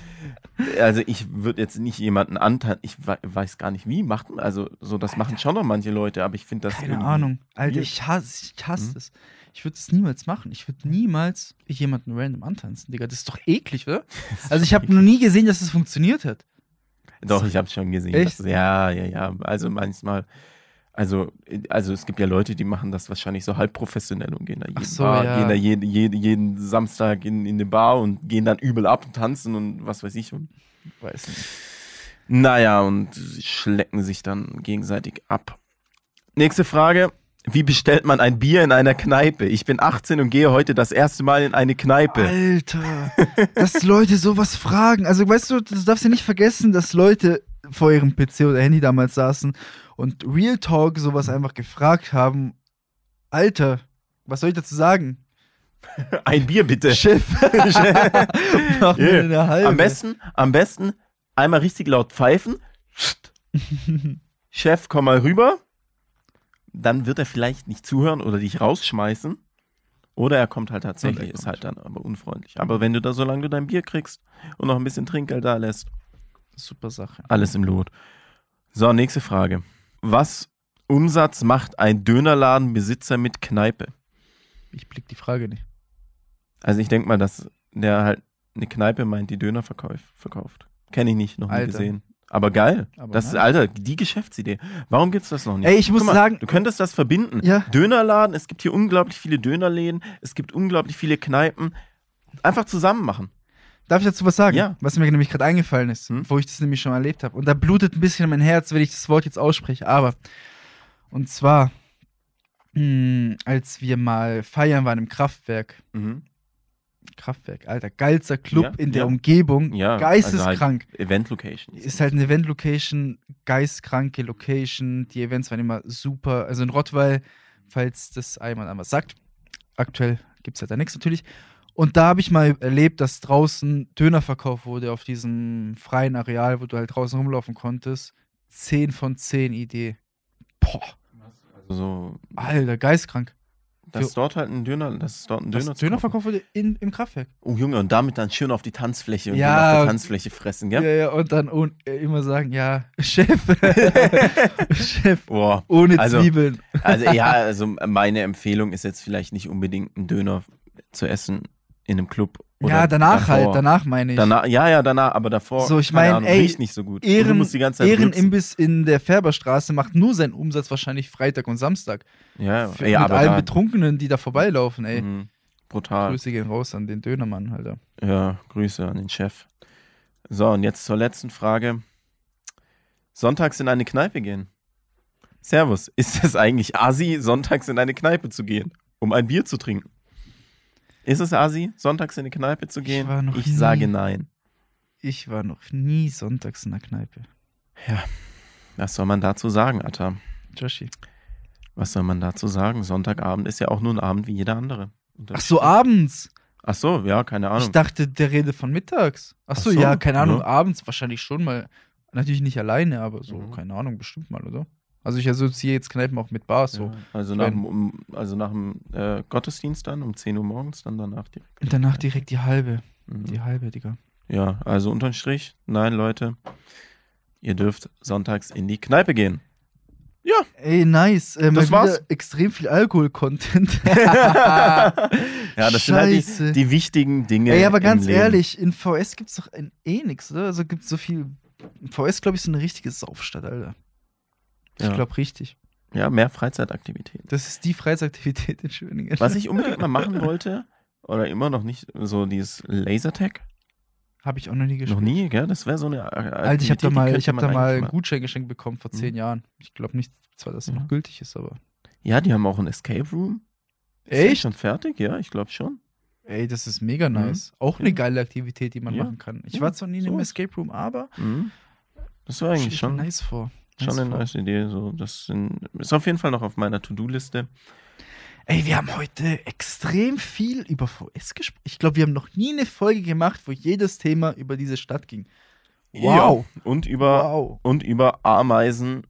B: Also ich würde jetzt nicht jemanden antanzen, ich we- weiß gar nicht wie, macht man, also so, das machen schon noch manche Leute, aber ich finde das
A: Keine Ahnung. Alter, ich hasse, ich hasse
B: Mhm.
A: es. Ich würde es niemals machen. Ich würde niemals jemanden random antanzen, Digga. Das ist doch eklig, oder? Also ich habe noch nie gesehen, dass es funktioniert hat.
B: Doch, ich habe schon gesehen.
A: Echt?
B: Dass, ja, ja, ja. Also manchmal, also, also es gibt ja Leute, die machen das wahrscheinlich so halb professionell und gehen da jeden,
A: so,
B: Bar,
A: ja.
B: gehen da jeden, jeden, jeden Samstag in, in eine Bar und gehen dann übel ab und tanzen und was weiß ich. Und,
A: Weiß nicht.
B: naja, und schlecken sich dann gegenseitig ab. Nächste Frage. Wie bestellt man ein Bier in einer Kneipe? Ich bin 18 und gehe heute das erste Mal in eine Kneipe.
A: Alter, dass Leute sowas fragen. Also weißt du, du darfst ja nicht vergessen, dass Leute vor ihrem PC oder Handy damals saßen und Real Talk sowas einfach gefragt haben. Alter, was soll ich dazu sagen?
B: Ein Bier bitte.
A: Chef, mach mir
B: Yeah.
A: eine halbe.
B: Am besten, am besten einmal richtig laut pfeifen. Chef, komm mal rüber. Dann wird er vielleicht nicht zuhören oder dich rausschmeißen. Oder er kommt halt tatsächlich, ist halt dann aber unfreundlich. Aber wenn du da, solange du dein Bier kriegst und noch ein bisschen Trinkgeld da lässt,
A: Super Sache.
B: alles im Lot. So, nächste Frage. Was Umsatz macht ein Dönerladenbesitzer mit Kneipe?
A: Ich blick die Frage nicht.
B: Also ich denke mal, dass der halt eine Kneipe meint, die Döner verkauf, verkauft. Kenne ich nicht, noch nie
A: Alter.
B: gesehen. Aber geil.
A: Aber
B: das ist. Alter, die Geschäftsidee. Warum gibt's das noch nicht?
A: Ey, ich muss
B: mal,
A: sagen-
B: du könntest das verbinden.
A: Ja.
B: Dönerladen, es gibt hier unglaublich viele Dönerläden, es gibt unglaublich viele Kneipen. Einfach zusammen machen.
A: Darf ich dazu was sagen?
B: Ja.
A: Was mir nämlich gerade eingefallen ist,
B: Hm?
A: wo ich das nämlich schon erlebt habe. Und da blutet ein bisschen mein Herz, wenn ich das Wort jetzt ausspreche. Aber, und zwar, mh, als wir mal feiern waren im Kraftwerk.
B: Mhm.
A: Kraftwerk, Alter, geilster Club
B: Ja,
A: in der
B: ja.
A: Umgebung.
B: Ja,
A: Geisteskrank.
B: Also halt Event-Location.
A: ist halt eine Event-Location, geistkranke Location. Die Events waren immer super. Also in Rottweil, falls das einmal einmal sagt. Aktuell gibt es halt da nichts natürlich. Und da habe ich mal erlebt, dass draußen Döner verkauft wurde auf diesem freien Areal, wo du halt draußen rumlaufen konntest. 10 von 10 Idee. Boah,
B: Also so,
A: Alter, geistkrank.
B: Dass dort halt ein Döner, dass dort ein
A: Das
B: Döner,
A: Döner, verkauft wurde in, im Kraftwerk.
B: Oh Junge, und damit dann schön auf die Tanzfläche und
A: Ja,
B: auf der
A: und-
B: Tanzfläche fressen,
A: Ja,
B: gell?
A: ja, und dann un- äh, immer sagen, ja, Chef. Chef,
B: Boah.
A: ohne
B: Also-
A: Zwiebeln.
B: Also ja, also meine Empfehlung ist jetzt vielleicht nicht unbedingt einen Döner zu essen in einem Club. Oder
A: ja, danach
B: davor.
A: halt, danach meine ich.
B: Danach, ja, ja, danach, aber davor.
A: So, ich mein,
B: Ahnung,
A: ey,
B: riecht nicht so gut. Du
A: Ehren. Ehrenimbiss in der Färberstraße macht nur seinen Umsatz wahrscheinlich Freitag und Samstag.
B: Ja,
A: Für,
B: ja
A: mit
B: aber
A: allen
B: da,
A: Betrunkenen, die da vorbeilaufen, ey.
B: Mhm, brutal.
A: Grüße gehen raus an den Dönermann, Alter.
B: Ja, Grüße an den Chef. So, und jetzt zur letzten Frage. Sonntags in eine Kneipe gehen. Servus, ist es eigentlich Asi, sonntags in eine Kneipe zu gehen, um ein Bier zu trinken? Ist es Asi, sonntags in eine Kneipe zu gehen?
A: war noch
B: ich
A: nie-
B: sage nein.
A: Ich war noch nie sonntags in der Kneipe.
B: Was soll man dazu sagen, Atta?
A: Joshi.
B: Was soll man dazu sagen? Sonntagabend ist ja auch nur ein Abend wie jeder andere.
A: Ach so, abends.
B: Ach so, ja, keine
A: Ich
B: Ahnung.
A: dachte, der Rede von mittags. Ach so,
B: Ach so,
A: ja, keine Ahnung,
B: ja.
A: abends wahrscheinlich schon mal. Natürlich nicht alleine, aber so,
B: Mhm.
A: keine Ahnung, bestimmt mal, oder? Also ich assoziiere jetzt Kneipen auch mit Bars so.
B: Ja, also, nach, dem- um, also nach dem äh, Gottesdienst dann um 10 Uhr morgens, dann danach direkt.
A: Und danach direkt die halbe.
B: Mhm.
A: Die halbe, Digga.
B: Ja, also unterm Strich, nein, Leute, ihr dürft sonntags in die Kneipe gehen.
A: Ey, nice. Äh,
B: Das war's.
A: extrem viel Alkohol-Content.
B: ja, das sind halt
A: Scheiße.
B: die, die wichtigen Dinge.
A: Ey, aber
B: im
A: ganz
B: Leben.
A: ehrlich, in VS gibt's doch eh nix, oder? Also gibt's so viel. VS, glaube ich, so eine richtige Saufstadt, Alter. Ich
B: Ja.
A: glaube richtig.
B: Ja, mehr Freizeitaktivitäten.
A: Das ist die Freizeitaktivität in Schöningen.
B: Was ich unbedingt mal machen wollte, oder immer noch nicht, so dieses Lasertag.
A: Habe ich auch noch nie gespielt.
B: Noch nie, gell? Das wäre so eine Aktivität,
A: Alter, ich habe da mal, ich hab da mal einen Gutschein geschenkt bekommen vor zehn
B: Mhm.
A: Jahren. Ich glaube nicht, zwar, dass er
B: Ja.
A: noch gültig ist, aber.
B: Ja, die haben auch ein Escape Room. Ist
A: Echt?
B: schon fertig? Ja, ich glaube schon.
A: Ey, das ist mega nice. Auch eine
B: Mhm.
A: Geile Aktivität, die man
B: Ja.
A: machen kann. Ich war zwar nie in einem. Escape Room, aber
B: Mhm. Das war eigentlich schon,
A: nice vor.
B: Schon eine nice Idee. So, das sind, ist auf jeden Fall noch auf meiner To-Do-Liste.
A: Ey, wir haben heute extrem viel über VS gesprochen. Ich glaube, wir haben noch nie eine Folge gemacht, wo jedes Thema über diese Stadt ging. Wow.
B: Ja. Und über,
A: Wow.
B: und über Ameisen,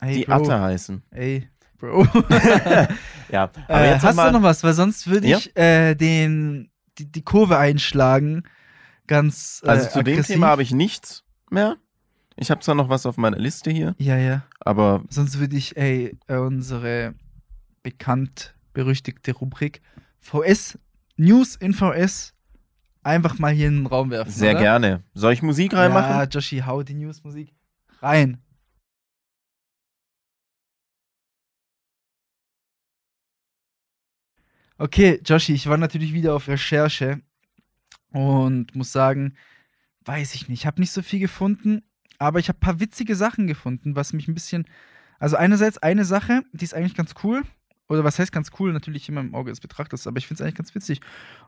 A: Ey,
B: die
A: Bro.
B: Atta heißen.
A: Ey, Bro.
B: Ja, aber
A: äh,
B: jetzt
A: hast
B: noch
A: du
B: mal,
A: noch was? Weil sonst würde
B: Ja.
A: ich äh, den, die, die Kurve einschlagen. Ganz. Äh,
B: Also zu dem
A: aggressiv.
B: Thema habe ich nichts mehr. Ich habe zwar noch was auf meiner Liste hier,
A: Ja, ja.
B: aber
A: Sonst würde ich, ey, äh, unsere bekannt berüchtigte Rubrik VS, News in VS, einfach mal hier in den Raum werfen.
B: sehr
A: oder?
B: gerne. Soll ich Musik reinmachen?
A: Ja, Joshi, hau die Newsmusik rein. Okay, Joshi, ich war natürlich wieder auf Recherche und muss sagen, weiß ich nicht, ich habe nicht so viel gefunden, aber ich habe ein paar witzige Sachen gefunden, was mich ein bisschen, also einerseits eine Sache, die ist eigentlich ganz cool, oder was heißt ganz cool, natürlich immer im Auge des Betrachters, aber ich finde es eigentlich ganz witzig.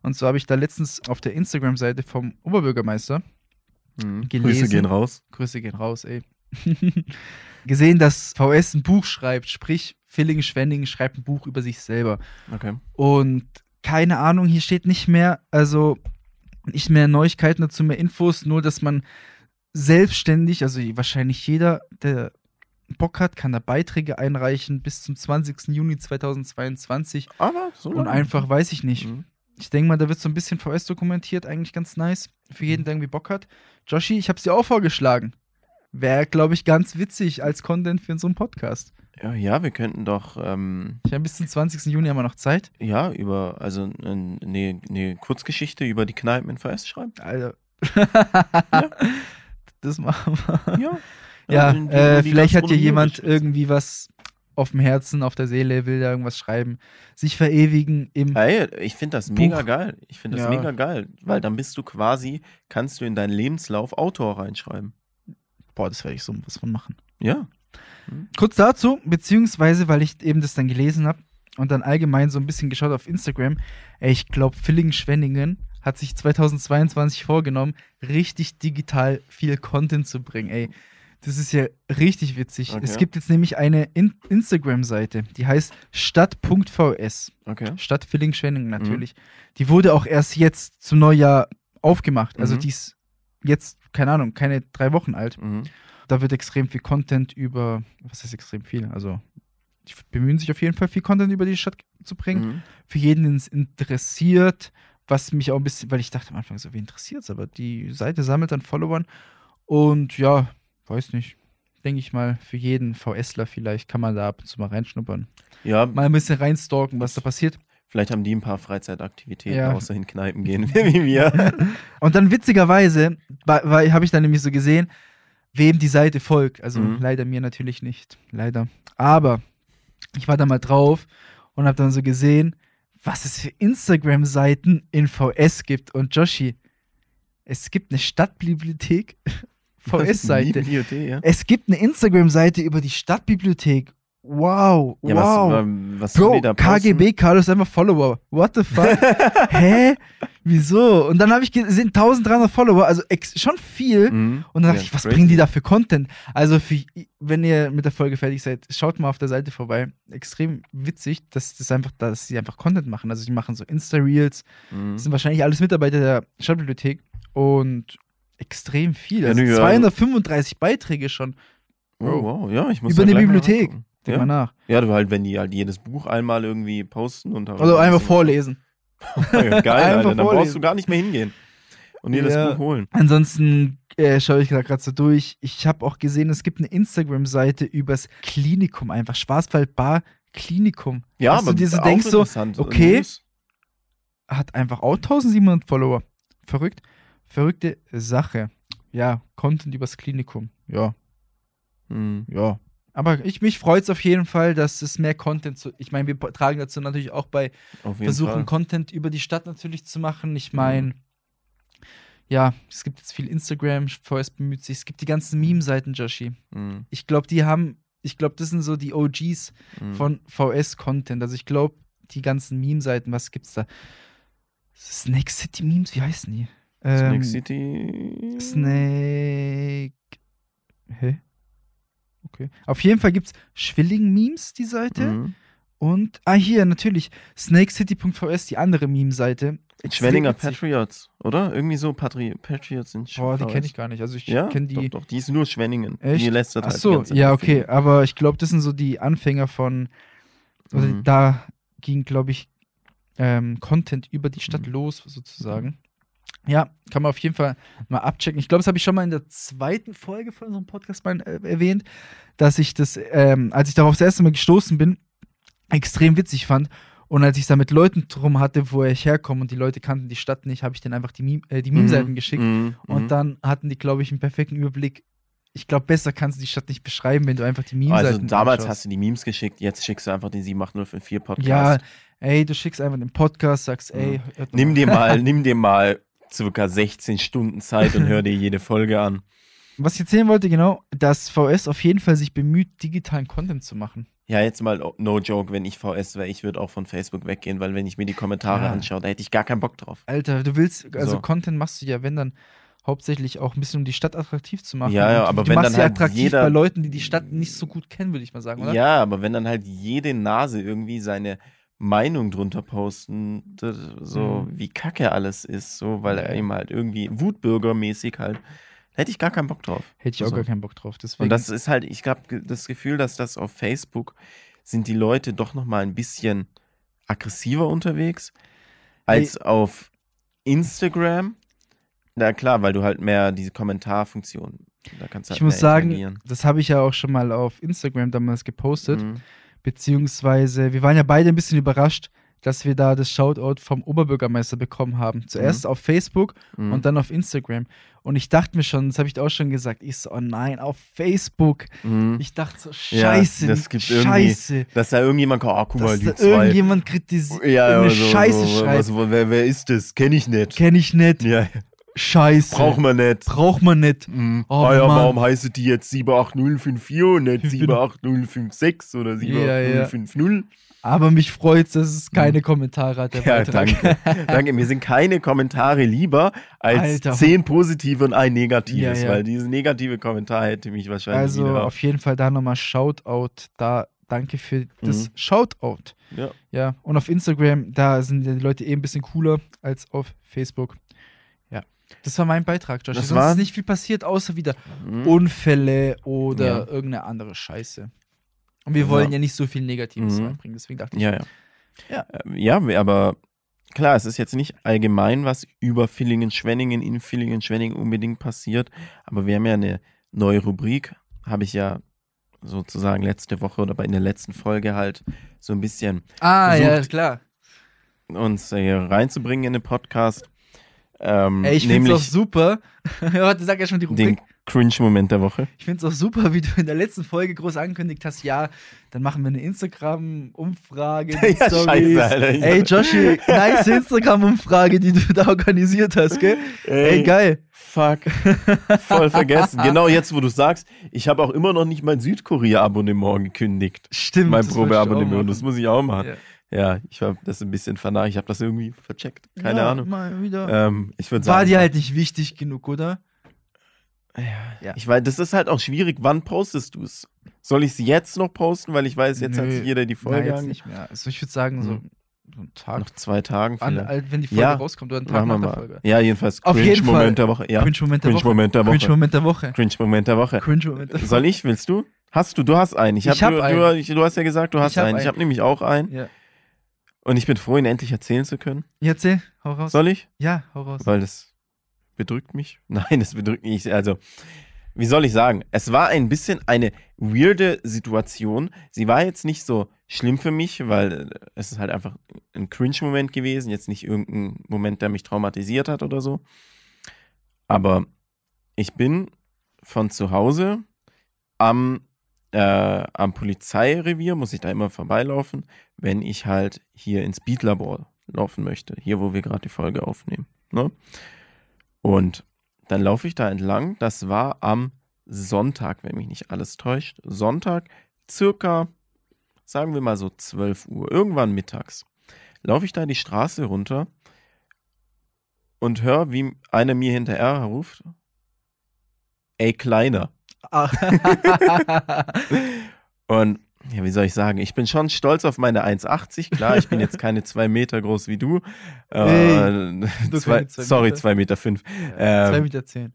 A: Und so habe ich da letztens auf der Instagram-Seite vom Oberbürgermeister
B: Mhm.
A: gelesen.
B: Grüße gehen raus.
A: Grüße gehen raus, ey. Gesehen, dass VS ein Buch schreibt, sprich, Villingen-Schwenningen schreibt ein Buch über sich selber.
B: Okay.
A: Und keine Ahnung, hier steht nicht mehr, also nicht mehr Neuigkeiten dazu, mehr Infos, nur dass man selbstständig, also wahrscheinlich jeder, der Bock hat, kann da Beiträge einreichen bis zum 20. Juni 2022
B: Aber so
A: und einfach, weiß ich nicht,
B: Mhm.
A: ich denke mal, da wird so ein bisschen VS dokumentiert, eigentlich ganz nice. Für jeden, der irgendwie Bock hat. Joshi, ich habe dir auch vorgeschlagen. Wäre, glaube ich, ganz witzig als Content für so einen Podcast.
B: Ja, ja, wir könnten doch, ähm,
A: Ich habe bis zum 20. Juni wir noch Zeit.
B: ja, über, also eine ne Kurzgeschichte über die Kneipen in VS schreiben.
A: Alter. Das machen wir.
B: Ja.
A: Ja,
B: die-
A: äh, vielleicht hat ja
B: Gastronomie
A: jemand irgendwie was auf dem Herzen, auf der Seele, will da irgendwas schreiben. Sich verewigen im.
B: Ey, ich finde das
A: Buch.
B: mega geil. Ich finde das
A: Ja.
B: mega geil, weil dann bist du quasi, kannst du in deinen Lebenslauf Autor reinschreiben.
A: Boah, das werde ich so was von machen.
B: Ja.
A: Kurz dazu, beziehungsweise, weil ich eben das dann gelesen habe und dann allgemein so ein bisschen geschaut auf Instagram, ey, ich glaube, Villingen-Schwenningen hat sich 2022 vorgenommen, richtig digital viel Content zu bringen, ey. Das ist ja richtig witzig.
B: Okay.
A: Es gibt jetzt nämlich eine In Instagram-Seite, die heißt stadt.vs.
B: Okay.
A: Stadt Villingen-Schwenningen natürlich. Die wurde auch erst jetzt zum Neujahr aufgemacht. Also
B: Mhm.
A: die ist jetzt, keine Ahnung, keine drei Wochen alt.
B: Mhm.
A: Da wird extrem viel Content über, was heißt extrem viel? Also, die bemühen sich auf jeden Fall viel Content über die Stadt zu bringen.
B: Mhm.
A: Für jeden, den es interessiert, was mich auch ein bisschen, weil ich dachte am Anfang so, wen interessiert's? Aber die Seite sammelt dann Followern und ja, weiß nicht. Denke ich mal, für jeden VSler vielleicht kann man da ab und zu mal reinschnuppern.
B: Ja,
A: Mal ein bisschen reinstalken, was da passiert.
B: vielleicht haben die ein paar Freizeitaktivitäten,
A: Ja.
B: außer in Kneipen gehen, wie wir.
A: Und dann witzigerweise, habe ich dann nämlich so gesehen, wem die Seite folgt. Also
B: Mhm.
A: leider mir natürlich nicht. Leider. Aber ich war da mal drauf und habe dann so gesehen, was es für Instagram-Seiten in VS gibt. Und Joshi, Es gibt eine Stadtbibliothek, VS-Seite.
B: Ja.
A: Es gibt eine Instagram-Seite über die Stadtbibliothek. Wow,
B: Ja,
A: wow.
B: was, was
A: Bro? KGB Carlos ist einfach Follower. What the fuck? Hä? Wieso? Und dann habe ich gesehen, 1300 Follower, also schon viel.
B: Mhm.
A: Und dann dachte
B: Ja,
A: ich, was
B: crazy.
A: bringen die da für Content? Also, für, wenn ihr mit der Folge fertig seid, schaut mal auf der Seite vorbei. Extrem witzig, dass das einfach, dass sie einfach Content machen. Also, die machen so Insta-Reels.
B: Mhm.
A: Das sind wahrscheinlich alles Mitarbeiter der Stadtbibliothek und extrem viel. Also
B: ja.
A: 235 Beiträge schon.
B: Oh, wow, ja, ich muss
A: Über eine Bibliothek.
B: reingucken.
A: Denk
B: Ja.
A: mal nach.
B: ja, du halt, wenn die halt jedes Buch einmal irgendwie posten und
A: Also einfach vorlesen.
B: Geil,
A: Einfach
B: Alter. Dann brauchst
A: vorlesen.
B: du gar nicht mehr hingehen und dir das
A: Ja.
B: Buch holen.
A: Ansonsten äh, schaue ich gerade so durch. Ich habe auch gesehen, es gibt eine Instagram-Seite übers Klinikum einfach. Schwarzwald Bar Klinikum.
B: Ja,
A: Dass du dir so
B: auch
A: denkst so,
B: interessant.
A: okay. Hat einfach auch 1700 Follower. Verrückt. Verrückte Sache. Ja, Content übers Klinikum. Ja,
B: Mhm.
A: ja. Aber ich, mich freut es auf jeden Fall, dass es mehr Content zu. Ich meine, wir tragen dazu natürlich auch bei,
B: Auf jeden
A: versuchen
B: Fall.
A: Content über die Stadt natürlich zu machen. Ich meine, ja, es gibt jetzt viel Instagram, VS bemüht sich. Es gibt die ganzen Meme-Seiten, Joshi.
B: Mhm.
A: Ich glaube, die haben, ich glaube, das sind so die OGs
B: Mhm.
A: von VS-Content. Also ich glaube, die ganzen Meme-Seiten, was gibt's da? Snake City Memes, wie heißen die?
B: Snake
A: Ähm,
B: City.
A: Snake. Hä? Okay. Auf jeden Fall gibt's Schwilling-Memes, die Seite.
B: Mhm.
A: Und, ah, hier, natürlich, snakecity.vs, die andere Meme-Seite. Witzig.
B: Patriots, oder? Irgendwie so Patri Patriots in
A: Boah, die kenne ich gar nicht. Also ich
B: Ja,
A: kenne die.
B: doch, doch, die ist nur Schwenningen.
A: Echt?
B: Die lästert
A: Ach
B: halt
A: so,
B: Zeit
A: ja, okay. Aber ich glaube, das sind so die Anfänger von. Oder
B: Mhm.
A: da ging, glaube ich, ähm, Content über die Stadt
B: Mhm.
A: los, sozusagen. Ja, kann man auf jeden Fall mal abchecken. Ich glaube, das habe ich schon mal in der zweiten Folge von unserem Podcast mal äh, erwähnt, dass ich das, ähm, als ich darauf das erste Mal gestoßen bin, extrem witzig fand. Und als ich da mit Leuten drum hatte, woher ich herkomme und die Leute kannten die Stadt nicht, habe ich denen einfach die, Meme, äh, die Meme-Seiten
B: Mhm,
A: geschickt.
B: mhm,
A: Und
B: mhm.
A: dann hatten die, glaube ich, einen perfekten Überblick. Ich glaube, besser kannst du die Stadt nicht beschreiben, wenn du einfach die Meme-Seiten
B: Also damals
A: anschaust.
B: hast du die Memes geschickt, jetzt schickst du einfach den 78054 Podcast.
A: Ja, ey, du schickst einfach den Podcast, sagst, ey, hört
B: Nimm dir mal, nimm dir mal circa 16 Stunden Zeit und hör dir jede Folge an.
A: Was ich erzählen wollte, genau, dass VS auf jeden Fall sich bemüht, digitalen Content zu machen.
B: Ja, jetzt mal oh, no joke, wenn ich VS wäre, ich würde auch von Facebook weggehen, weil wenn ich mir die Kommentare
A: Ja.
B: anschaue, da hätte ich gar keinen Bock drauf.
A: Alter, du willst, also
B: So.
A: Content machst du ja, wenn dann hauptsächlich auch ein bisschen, um die Stadt attraktiv zu machen.
B: Ja, ja, aber
A: du
B: wenn
A: machst
B: dann
A: sie
B: halt
A: attraktiv
B: jeder-
A: bei Leuten, die die Stadt nicht so gut kennen, würde ich mal sagen, oder?
B: Ja, aber wenn dann halt jede Nase irgendwie seine Meinung drunter posten, so
A: Mhm.
B: wie kacke alles ist, so, weil er eben halt irgendwie Wutbürgermäßig halt, da hätte ich gar keinen Bock drauf.
A: Hätte ich auch
B: So.
A: gar keinen Bock drauf. Deswegen,
B: Und das ist halt, ich habe das Gefühl, dass das auf Facebook sind die Leute doch noch mal ein bisschen aggressiver unterwegs als auf Instagram. Na klar, weil du halt mehr diese Kommentarfunktion, da kannst du halt
A: ich muss sagen, das habe ich ja auch schon mal auf Instagram damals gepostet.
B: Mhm.
A: Beziehungsweise, wir waren ja beide ein bisschen überrascht, dass wir da das Shoutout vom Oberbürgermeister bekommen haben. Zuerst auf Facebook
B: Mhm.
A: und dann auf Instagram. Und ich dachte mir schon, das habe ich auch schon gesagt, ich so, oh nein, auf Facebook.
B: Mhm.
A: Ich dachte so,
B: Ja,
A: scheiße,
B: das gibt
A: scheiße.
B: Dass da irgendjemand kommt, ah, guck mal,
A: Dass
B: die
A: da
B: zwei.
A: irgendjemand kritisiert,
B: Ja, ja,
A: eine
B: so,
A: Scheiße
B: so,
A: schreibt.
B: was, wer, wer ist das? Kenn ich nicht.
A: Kenn ich nicht.
B: ja,
A: Scheiße.
B: braucht man nicht.
A: Braucht man nicht.
B: Mhm.
A: Oh,
B: ah ja,
A: Mann.
B: warum heißt die jetzt 78054 und nicht
A: Ich bin-
B: 78056 oder
A: Ja, ja.
B: 78050?
A: Aber mich freut dass es keine Kommentare hat, der
B: Mhm. Ja,
A: Beitrag.
B: danke. danke. Mir sind keine Kommentare lieber als
A: Alter.
B: zehn positive und ein negatives,
A: Ja, ja.
B: weil dieses negative Kommentar hätte mich wahrscheinlich
A: Also
B: wieder.
A: auf jeden Fall da nochmal Shoutout. Da danke für das
B: Mhm.
A: Shoutout.
B: ja.
A: Ja, und auf Instagram, da sind die Leute eh ein bisschen cooler als auf Facebook. Ja. Das war mein Beitrag, Josh.
B: Das
A: Sonst
B: war-
A: ist nicht viel passiert, außer wieder
B: Mhm.
A: Unfälle oder
B: Ja.
A: irgendeine andere Scheiße. Und wir
B: Ja.
A: wollen ja nicht so viel Negatives
B: Mhm.
A: reinbringen, deswegen dachte ich.
B: Ja, ja.
A: Ja.
B: Ja, aber klar, es ist jetzt nicht allgemein, was über Villingen-Schwenningen in Villingen-Schwenningen unbedingt passiert, aber wir haben ja eine neue Rubrik, habe ich ja sozusagen letzte Woche oder in der letzten Folge halt so ein bisschen
A: Ah, ja,
B: Versucht-
A: klar.
B: uns hier reinzubringen in den Podcast. Ähm,
A: Ey, ich finde es auch super. Sag ja schon die
B: den
A: Rubrik.
B: Cringe-Moment der Woche.
A: Ich finde es auch super, wie du in der letzten Folge groß angekündigt hast, ja, dann machen wir eine Instagram-Umfrage.
B: Ja, scheiße, Alter.
A: Ey, Joshi, nice Instagram-Umfrage, die du da organisiert hast, gell? Ey, geil.
B: Fuck. Voll vergessen. genau jetzt, wo du sagst, ich habe auch immer noch nicht mein Südkorea-Abonnement gekündigt.
A: Stimmt.
B: mein Probeabonnement. Das muss ich auch machen.
A: Ja.
B: Ja, ich habe das ein bisschen vernarrt. Ich habe das irgendwie vercheckt. Keine
A: ja,
B: Ahnung.
A: Mal wieder.
B: Ähm, ich würde
A: War
B: sagen,
A: dir halt nicht wichtig genug, oder? Ja.
B: ich weiß, das ist halt auch schwierig. Wann postest du es? Soll ich es jetzt noch posten, weil ich weiß, jetzt hat
A: Nö.
B: sich jeder die
A: Nein,
B: Folge an.
A: nicht mehr. Also ich würde sagen, so,
B: Mhm.
A: so ein Tag,
B: Nach zwei Tagen
A: an,
B: vielleicht.
A: halt, wenn die Folge
B: Ja,
A: rauskommt oder ein Tag
B: Machen wir
A: nach der
B: mal.
A: Folge.
B: Ja, jedenfalls
A: Auf jeden Fall.
B: Der Woche. Ja.
A: Cringe-Moment der Woche.
B: Cringe-Moment der Woche.
A: Cringe-Moment der Woche.
B: Cringe-Moment der Woche.
A: Cringe-Moment der Woche.
B: Soll ich? Willst du? Hast du? Du hast einen. Ich,
A: Ich
B: hab,
A: hab
B: du,
A: einen.
B: Du, du hast ja gesagt, du hast
A: Ich hab
B: einen. Ich
A: einen.
B: habe nämlich auch einen.
A: Ja.
B: Und ich bin froh, ihn endlich erzählen zu können.
A: Ja, Erzähl, hau raus.
B: Soll ich?
A: Ja, hau raus.
B: Weil das bedrückt mich. Nein, das bedrückt mich. Also, wie soll ich sagen? Es war ein bisschen eine weirde Situation. Sie war jetzt nicht so schlimm für mich, weil äh, es ist halt einfach ein Cringe-Moment gewesen. Jetzt nicht irgendein Moment, der mich traumatisiert hat oder so. Aber ich bin von zu Hause am, äh, am Polizeirevier, muss ich da immer vorbeilaufen, wenn ich halt hier ins Beatlabor laufen möchte. Hier, wo wir gerade die Folge aufnehmen. Ne? Und dann laufe ich da entlang. Das war am Sonntag, wenn mich nicht alles täuscht. Sonntag, circa, sagen wir mal so 12 Uhr, irgendwann mittags. Laufe ich da die Straße runter und höre, wie einer mir hinterher ruft: Ey, Kleiner. Und ja, wie soll ich sagen? Ich bin schon stolz auf meine 1,80. Klar, ich bin jetzt keine zwei Meter groß wie du.
A: Hey,
B: äh,
A: du
B: zwei,
A: zwei
B: sorry,
A: Meter.
B: zwei Meter fünf.
A: Zwei
B: Ähm,
A: Meter zehn.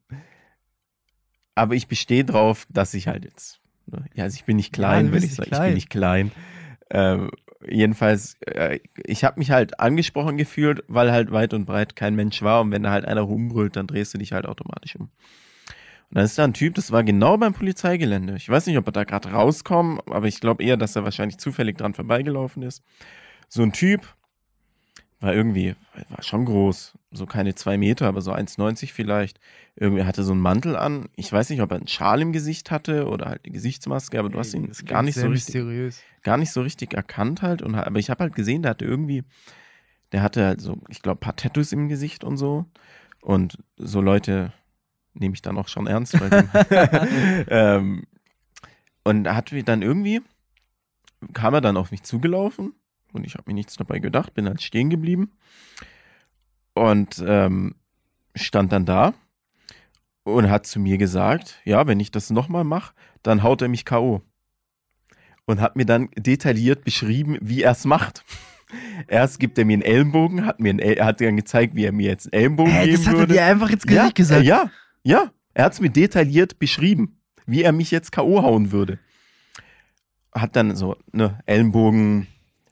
B: aber ich bestehe drauf, dass ich halt jetzt, ne, ja, also ich bin nicht
A: Ja,
B: klein,
A: du
B: würde ich sagen. Ich bin nicht klein. Ähm, jedenfalls, äh, ich habe mich halt angesprochen gefühlt, weil halt weit und breit kein Mensch war und wenn da halt einer rumbrüllt, dann drehst du dich halt automatisch um. Und dann ist da ein Typ, das war genau beim Polizeigelände. Ich weiß nicht, ob er da gerade rauskommt, aber ich glaube eher, dass er wahrscheinlich zufällig dran vorbeigelaufen ist. So ein Typ, war irgendwie, war schon groß, so keine zwei Meter, aber so 1,90 vielleicht. Irgendwie hatte so einen Mantel an. Ich weiß nicht, ob er einen Schal im Gesicht hatte oder halt eine Gesichtsmaske, aber du hast ihn
A: Das
B: gar nicht so richtig,
A: mysteriös.
B: gar nicht so richtig erkannt halt. Und, aber ich habe halt gesehen, der hatte irgendwie, der hatte halt so, ich glaube, ein paar Tattoos im Gesicht und so. Und so Leute nehme ich dann auch schon ernst. Ähm, und hat dann irgendwie, kam er dann auf mich zugelaufen und ich habe mir nichts dabei gedacht, bin halt stehen geblieben und ähm, stand dann da und hat zu mir gesagt, ja, wenn ich das nochmal mache, dann haut er mich K.O. Und hat mir dann detailliert beschrieben, wie er es macht. Erst gibt er mir einen Ellenbogen, hat mir einen, El- hat dann gezeigt, wie er mir jetzt einen Ellenbogen
A: Hä,
B: geben
A: das hat er
B: würde.
A: dir einfach ins
B: ja,
A: Gesicht gesagt.
B: äh, Ja, ja. Er hat es mir detailliert beschrieben, wie er mich jetzt K.O. hauen würde. Hat dann so ne Ellenbogen,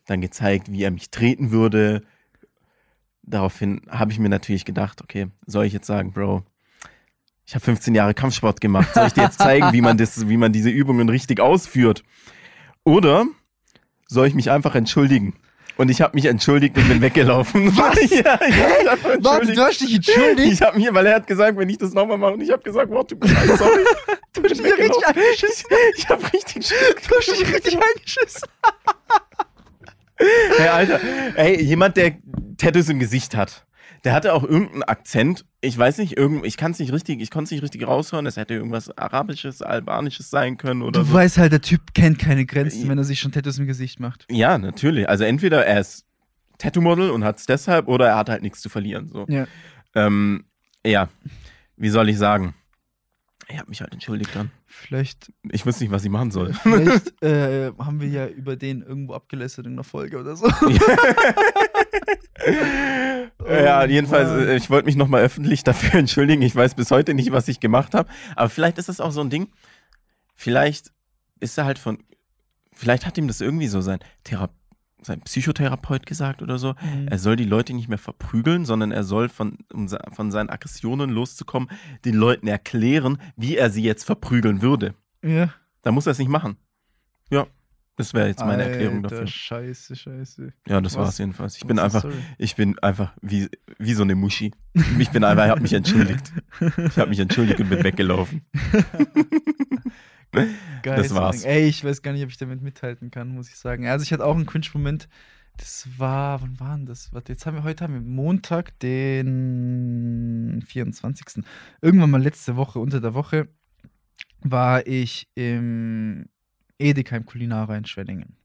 B: dann gezeigt, wie er mich treten würde. Daraufhin habe ich mir natürlich gedacht, okay, soll ich jetzt sagen, Bro, ich habe 15 Jahre Kampfsport gemacht. Soll ich dir jetzt zeigen, wie man, das, wie man diese Übungen richtig ausführt? Oder soll ich mich einfach entschuldigen? Und ich habe mich entschuldigt und bin weggelaufen.
A: Was?
B: ja, ich
A: Warte, du hast dich entschuldigt?
B: Ich habe mir, weil er hat gesagt, wenn ich das nochmal mache, und ich habe gesagt, wow, mir leid, sorry.
A: Du hast dich ja richtig eingeschissen.
B: Ich habe richtig
A: Du hast dich richtig eingeschissen.
B: Hey, Alter, ey, jemand, der Tattoos im Gesicht hat, der hatte auch irgendeinen Akzent. Ich weiß nicht, irgend, ich kann es nicht richtig, ich konnte es nicht richtig raushören. Es hätte irgendwas Arabisches, Albanisches sein können oder
A: Du
B: so.
A: weißt halt, der Typ kennt keine Grenzen, wenn er sich schon Tattoos im Gesicht macht.
B: Ja, natürlich. Also entweder er ist Tattoo-Model und hat es deshalb oder er hat halt nichts zu verlieren. So.
A: Ja.
B: Ähm, ja, wie soll ich sagen? Ich habe mich halt entschuldigt dann.
A: Vielleicht,
B: Ich wusste nicht, was ich machen soll.
A: vielleicht äh, haben wir ja über den irgendwo abgelästert in einer Folge oder so.
B: ja,
A: Oh
B: jedenfalls, äh, ich wollte mich nochmal öffentlich dafür entschuldigen. Ich weiß bis heute nicht, was ich gemacht habe. Aber vielleicht ist das auch so ein Ding. Vielleicht ist er halt von. Vielleicht hat ihm das irgendwie so sein, Thera sein Psychotherapeut gesagt oder so.
A: Mhm.
B: Er soll die Leute nicht mehr verprügeln, sondern er soll von, um von seinen Aggressionen loszukommen, den Leuten erklären, wie er sie jetzt verprügeln würde.
A: Ja.
B: Da muss er es nicht machen. Ja. Das wäre jetzt meine Erklärung
A: Alter,
B: dafür.
A: Scheiße, scheiße.
B: Ja, das
A: Was-
B: war's jedenfalls. Ich bin
A: Was
B: einfach,
A: sorry?
B: ich bin einfach wie, wie so eine Muschi. Ich bin einfach, ich habe mich entschuldigt. Ich habe mich entschuldigt und bin weggelaufen.
A: Geil,
B: Das war's.
A: Ey, ich weiß gar nicht, ob ich damit mithalten kann, muss ich sagen. Also ich hatte auch einen Cringe-Moment. Das war, wann war denn das? Warte, jetzt haben wir heute haben wir Montag, den 24. Irgendwann mal letzte Woche, unter der Woche, war ich im Edeka im Kulinara in Schwenningen.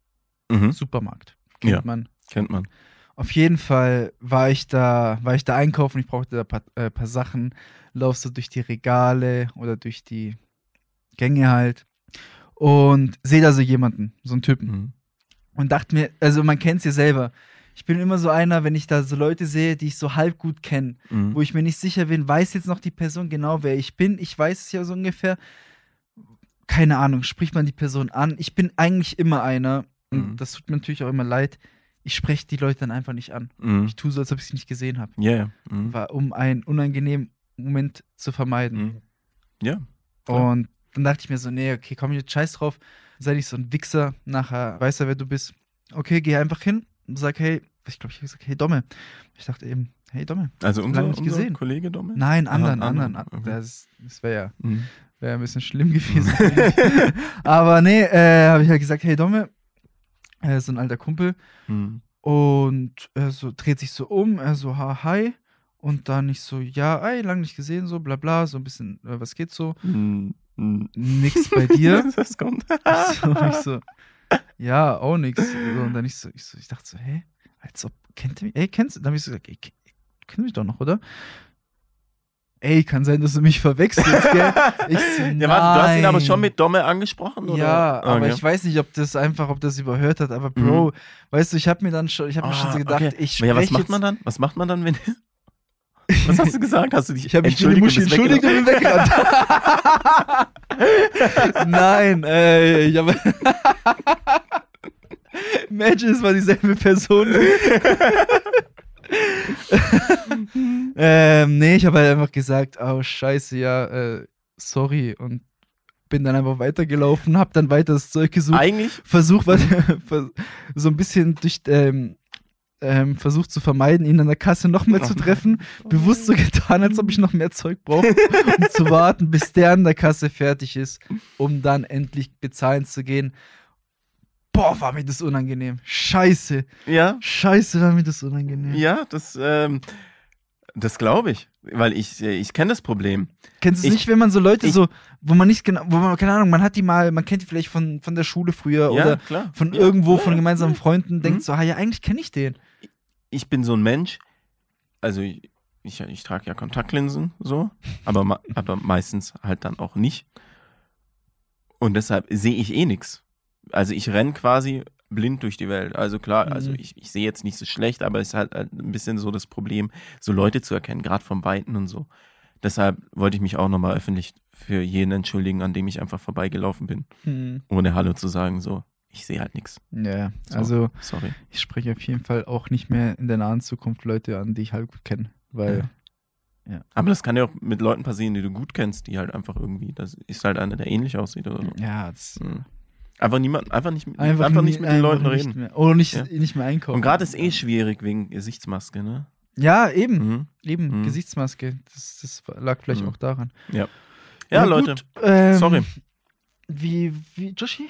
B: Mhm.
A: Supermarkt. Kennt
B: Ja.
A: man.
B: Kennt man.
A: Auf jeden Fall war ich da, war ich da einkaufen, ich brauchte da ein paar, äh, paar Sachen, lauf so durch die Regale oder durch die Gänge halt und sehe da so jemanden, so einen Typen
B: Mhm.
A: und dachte mir, also man kennt es ja selber. Ich bin immer so einer, wenn ich da so Leute sehe, die ich so halb gut kenne,
B: Mhm.
A: wo ich mir nicht sicher bin, weiß jetzt noch die Person genau, wer ich bin. Ich weiß es ja so ungefähr. Keine Ahnung, spricht man die Person an. Ich bin eigentlich immer einer, und
B: Mhm.
A: das tut mir natürlich auch immer leid. Ich spreche die Leute dann einfach nicht an.
B: Mhm.
A: Ich tue so, als ob ich sie nicht gesehen habe.
B: Ja, ja. Mhm.
A: War, um einen unangenehmen Moment zu vermeiden.
B: Mhm. Ja. klar.
A: Und dann dachte ich mir so, nee, okay, komm jetzt scheiß drauf. Sei nicht so ein Wichser, nachher weiß er, wer du bist. Okay, geh einfach hin und sag, hey, ich glaube, ich habe gesagt, hey Domme. Ich dachte eben, hey Domme.
B: Also unser,
A: nicht
B: unser
A: gesehen.
B: Kollege Domme?
A: Nein, anderen,
B: anderen,
A: anderen.
B: okay.
A: Das, das wäre ja,
B: Mhm.
A: wär ein bisschen schlimm gewesen. Aber nee, äh, habe ich halt gesagt, hey Domme, er ist so ein alter Kumpel.
B: Mhm.
A: Und er so dreht sich so um, er so, ha, hi. Und dann ich so, ja, ey, lang nicht gesehen, so, bla bla, so ein bisschen, äh, was geht so?
B: Mhm.
A: Nix bei dir.
B: das kommt.
A: ich, so, ich so, ja, auch nix. So, und dann ich so, ich so, ich dachte so, hä? Als ob, kennt ihr mich? Ey, kennst du? Dann hab ich so gesagt, ey, ihr mich doch noch, oder? Ey, kann sein, dass du mich verwechselst, gell? Ich so,
B: ja, warte, du hast ihn aber
A: nein.
B: schon mit Domme angesprochen, oder?
A: Ja, aber
B: Okay.
A: ich weiß nicht, ob das einfach, ob das überhört hat, aber Bro, weißt du, ich habe mir dann schon, ich habe mir schon so
B: Ah,
A: gedacht,
B: okay.
A: ich
B: Aber ja, was
A: spreche
B: macht man dann? Was macht man dann, wenn. Was hast du gesagt? Hast du dich
A: Ich habe mich für die Muschi
B: entschuldigt und
A: bin weggerannt. Nein, äh, ich habe. Imagine, es war dieselbe Person. ähm, nee, ich habe halt einfach gesagt, oh scheiße, ja, äh, sorry und bin dann einfach weitergelaufen, hab dann weiter das Zeug gesucht,
B: Eigentlich.
A: versucht was, so ein bisschen durch, ähm, ähm, versucht zu vermeiden, ihn an der Kasse noch mehr zu treffen, bewusst so getan, als ob ich noch mehr Zeug brauche, um zu warten, bis der an der Kasse fertig ist, um dann endlich bezahlen zu gehen. Boah, war mir das unangenehm. Scheiße.
B: Ja,
A: Scheiße, war mir das unangenehm.
B: ja, das, ähm, das glaube ich. Weil ich, ich kenne das Problem.
A: Kennst du es
B: Ich-
A: nicht, wenn man so Leute
B: ich-
A: so, wo man nicht genau, wo man, keine Ahnung, man hat die mal, man kennt die vielleicht von, von der Schule früher
B: ja,
A: oder
B: klar.
A: von
B: ja,
A: irgendwo,
B: ja,
A: von gemeinsamen
B: ja.
A: Freunden, denkt
B: Mhm.
A: so, ah ja, eigentlich kenne ich den.
B: Ich bin so ein Mensch, also ich, ich, ich trage ja Kontaktlinsen so, aber, aber meistens halt dann auch nicht. Und deshalb sehe ich eh nichts. Also ich renn quasi blind durch die Welt. Also klar, also
A: Mhm.
B: ich, ich sehe jetzt nicht so schlecht, aber es ist halt ein bisschen so das Problem, so Leute zu erkennen, gerade vom Weiten und so. Deshalb wollte ich mich auch nochmal öffentlich für jeden entschuldigen, an dem ich einfach vorbeigelaufen bin,
A: Hm.
B: ohne Hallo zu sagen, so, ich sehe halt nichts.
A: Ja,
B: So.
A: also
B: Sorry.
A: ich spreche auf jeden Fall auch nicht mehr in der nahen Zukunft Leute an, die ich halt gut kenne, weil
B: Aber das kann ja auch mit Leuten passieren, die du gut kennst, die halt einfach irgendwie, das ist halt einer, der ähnlich aussieht oder so.
A: ja, das
B: Mhm. Einfach niemand, einfach nicht, mit- einfach, nicht mit den
A: einfach
B: Leuten reden.
A: Mehr, oder nicht,
B: Ja.
A: nicht mehr einkaufen.
B: Und gerade ist eh schwierig wegen Gesichtsmaske, ne?
A: Ja, eben,
B: Mhm.
A: eben,
B: Mhm.
A: Gesichtsmaske. Das, das lag vielleicht
B: Mhm.
A: auch daran.
B: Ja,
A: Na
B: Leute,
A: gut, ähm,
B: sorry.
A: Wie, wie, Joshi,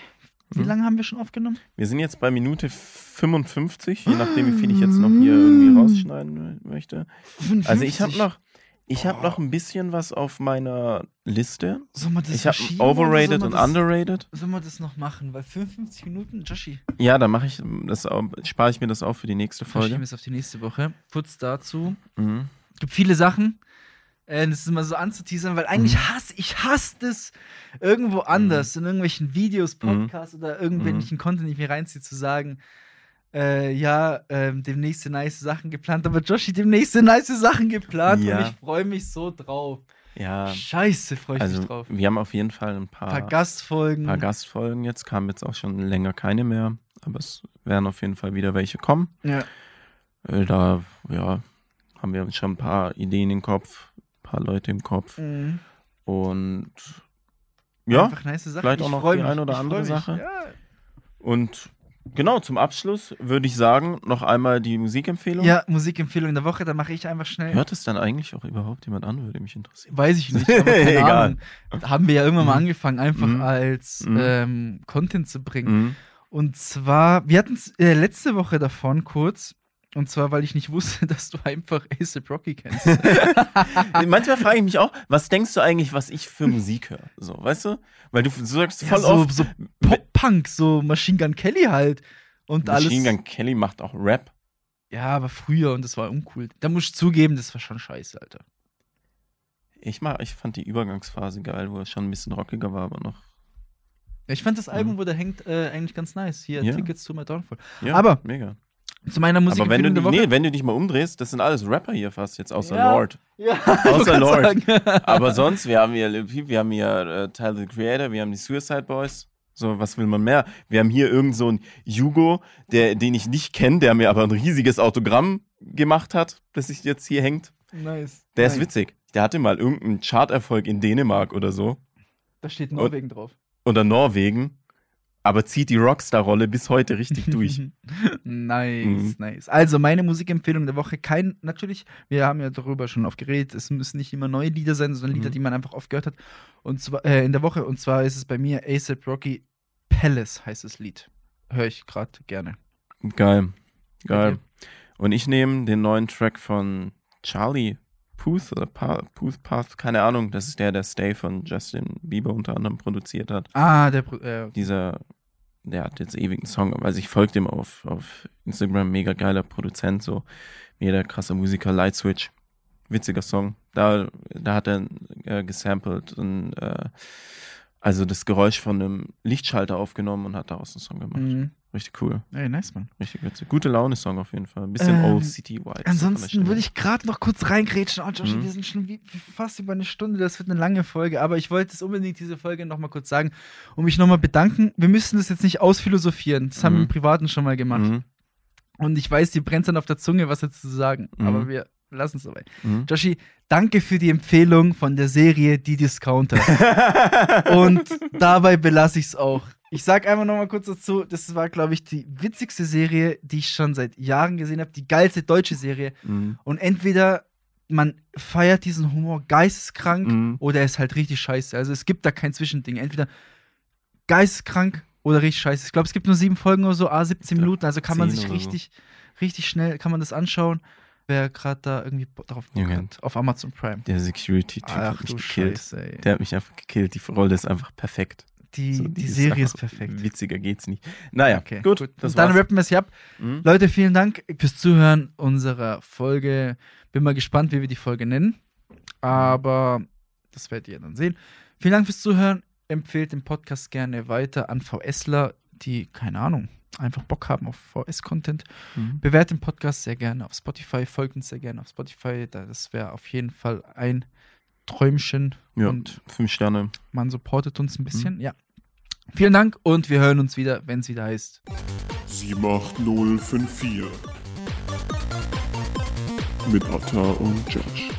A: wie
B: Mhm.
A: lange haben wir schon aufgenommen?
B: Wir sind jetzt bei Minute 55, je nachdem, wie viel ich jetzt noch hier irgendwie rausschneiden möchte. Also ich habe
A: 55.
B: noch, ich habe noch ein bisschen was auf meiner Liste.
A: Soll man das
B: Ich habe overrated und
A: das,
B: underrated.
A: Soll man das noch machen? Weil 55 Minuten, Joshi.
B: Ja, dann mache ich das, auch- spare ich mir das auf für die nächste Folge.
A: wir es auf die nächste Woche. Kurz dazu.
B: Mhm.
A: gibt viele Sachen. Äh, das ist immer so anzuteasern, weil eigentlich
B: Mhm.
A: hasse ich hasse das irgendwo anders, in irgendwelchen Videos,
B: Mhm.
A: Podcasts oder irgendwelchen Content, den ich mir reinziehe, zu sagen, äh, ja, ähm, demnächst nice Sachen geplant, aber Joshi, demnächst nice Sachen geplant
B: Ja.
A: und ich freue mich so drauf.
B: Ja,
A: Scheiße, freue ich
B: also
A: mich drauf.
B: wir haben auf jeden Fall ein
A: Ein
B: paar,
A: paar Gastfolgen.
B: paar Gastfolgen jetzt, kamen jetzt auch schon länger keine mehr, aber es werden auf jeden Fall wieder welche kommen.
A: ja.
B: Äh, Da, ja, haben wir schon ein paar Ideen im Kopf, ein paar Leute im Kopf
A: Mhm.
B: und ja,
A: nice
B: vielleicht auch noch die
A: mich.
B: ein oder andere. Sache.
A: Ja.
B: Und genau, zum Abschluss würde ich sagen, noch einmal die Musikempfehlung.
A: Ja, Musikempfehlung der Woche, da mache ich einfach schnell.
B: Hört es dann eigentlich auch überhaupt jemand an, würde mich interessieren.
A: Weiß ich nicht, aber keine
B: Egal.
A: Ahnung. Haben wir ja irgendwann mal
B: Mhm.
A: angefangen, einfach
B: Mhm.
A: als
B: Mhm.
A: ähm, Content zu bringen.
B: Mhm.
A: Und zwar, wir hatten es äh, letzte Woche davon kurz. Und zwar, weil ich nicht wusste, dass du einfach ASAP Rocky kennst.
B: Manchmal frage ich mich auch, was denkst du eigentlich, was ich für Musik höre? So, weißt du? Weil du sagst
A: Ja,
B: voll
A: so,
B: oft,
A: so Pop-Punk, so Machine Gun Kelly halt. Und alles.
B: Machine Gun Kelly macht auch Rap.
A: Ja, aber früher und das war uncool. Da muss ich zugeben, das war schon scheiße, Alter.
B: Ich, mag, ich fand die Übergangsphase geil, wo er schon ein bisschen rockiger war, aber noch.
A: Ich fand das Album,
B: Mhm.
A: wo der hängt, äh, eigentlich ganz nice. Hier,
B: Ja.
A: Tickets to my Downfall.
B: Ja,
A: Aber-
B: mega.
A: Zu meiner Musik
B: aber wenn du,
A: Woche.
B: nee, wenn du dich mal umdrehst, das sind alles Rapper hier fast jetzt, außer
A: Ja.
B: Lord.
A: ja,
B: Außer Lord.
A: sagen.
B: Aber sonst, wir haben hier wir haben hier äh, Tyler the Creator, wir haben die Suicide Boys. So, was will man mehr? Wir haben hier irgend so einen Hugo, der, den ich nicht kenne, der mir aber ein riesiges Autogramm gemacht hat, das sich jetzt hier hängt.
A: nice.
B: Der
A: nice.
B: ist witzig. Der hatte mal irgendeinen Charterfolg in Dänemark oder so.
A: Da steht Norwegen drauf.
B: Oder Norwegen. Aber zieht die Rockstar-Rolle bis heute richtig durch.
A: nice,
B: Mhm.
A: nice. Also meine Musikempfehlung der Woche, kein, natürlich, wir haben ja darüber schon oft geredet, es müssen nicht immer neue Lieder sein, sondern Lieder,
B: Mhm.
A: die man einfach oft gehört hat. Und zwar äh, in der Woche, und zwar ist es bei mir ASAP Rocky Palace heißt das Lied. Höre ich gerade gerne.
B: Geil. Geil.
A: Okay.
B: Und ich nehme den neuen Track von Charlie Puth oder pa Puth Path, keine Ahnung. Das ist der, der Stay von Justin Bieber unter anderem produziert hat.
A: Ah, der, Pro- äh,
B: Dieser, der hat jetzt ewig einen Song, also ich folge dem auf, auf Instagram, mega geiler Produzent, so mega krasser Musiker, Light Switch. Witziger Song. Da, da hat er äh, gesampelt und äh, also das Geräusch von einem Lichtschalter aufgenommen und hat daraus einen Song gemacht.
A: mh.
B: Richtig cool.
A: Ey, nice, Mann.
B: Richtig witzig. Gute Laune-Song auf jeden Fall. Ein bisschen
A: Ähm,
B: Old City Vibes.
A: Ansonsten würde ich gerade noch kurz reingrätschen. Oh, Joshi,
B: Mhm.
A: wir sind schon wie, fast über eine Stunde. Das wird eine lange Folge. Aber ich wollte es unbedingt diese Folge noch mal kurz sagen und mich noch mal bedanken. Wir müssen das jetzt nicht ausphilosophieren. Das haben wir
B: Mhm.
A: im Privaten schon mal gemacht.
B: Mhm.
A: Und ich weiß, dir brennt dann auf der Zunge, was jetzt zu sagen.
B: Mhm.
A: Aber wir lassen es dabei.
B: Mhm.
A: Joshi, danke für die Empfehlung von der Serie Die Discounter. Und dabei belasse ich es auch. Ich sag einfach noch mal kurz dazu, das war, glaube ich, die witzigste Serie, die ich schon seit Jahren gesehen habe. Die geilste deutsche Serie.
B: Mhm.
A: Und entweder man feiert diesen Humor geisteskrank
B: Mhm.
A: oder er ist halt richtig scheiße. Also es gibt da kein Zwischending. Entweder geisteskrank oder richtig scheiße. Ich glaube, es gibt nur sieben Folgen oder so, a 17
B: Ja,
A: Minuten. Also kann man sich
B: oder so.
A: richtig, richtig schnell, kann man das anschauen. Wer gerade da irgendwie
B: Junge.
A: hat. Auf Amazon Prime.
B: Der Security-Typ hat mich gekillt.
A: Scheiße.
B: Der hat mich einfach gekillt. Die Rolle ist einfach perfekt.
A: Die,
B: So,
A: die
B: ist
A: Serie ist
B: einfach-
A: perfekt.
B: Witziger geht's nicht. Naja,
A: Okay,
B: gut.
A: gut.
B: Das
A: dann
B: war's.
A: rappen wir es hier ab.
B: Mhm.
A: Leute, vielen Dank fürs Zuhören unserer Folge. Bin mal gespannt, wie wir die Folge nennen. Aber das werdet ihr dann sehen. Vielen Dank fürs Zuhören. Empfehlt den Podcast gerne weiter an VSler, die, keine Ahnung, einfach Bock haben auf VS-Content.
B: Mhm.
A: Bewertet den Podcast sehr gerne auf Spotify. Folgt uns sehr gerne auf Spotify. Da- Das wäre auf jeden Fall ein Träumchen.
B: Ja,
A: Und
B: fünf Sterne.
A: man supportet uns ein
B: Mhm.
A: bisschen. Ja. Vielen Dank und wir hören uns wieder, wenn es wieder heißt.
C: 78054 mit Atta und Josh.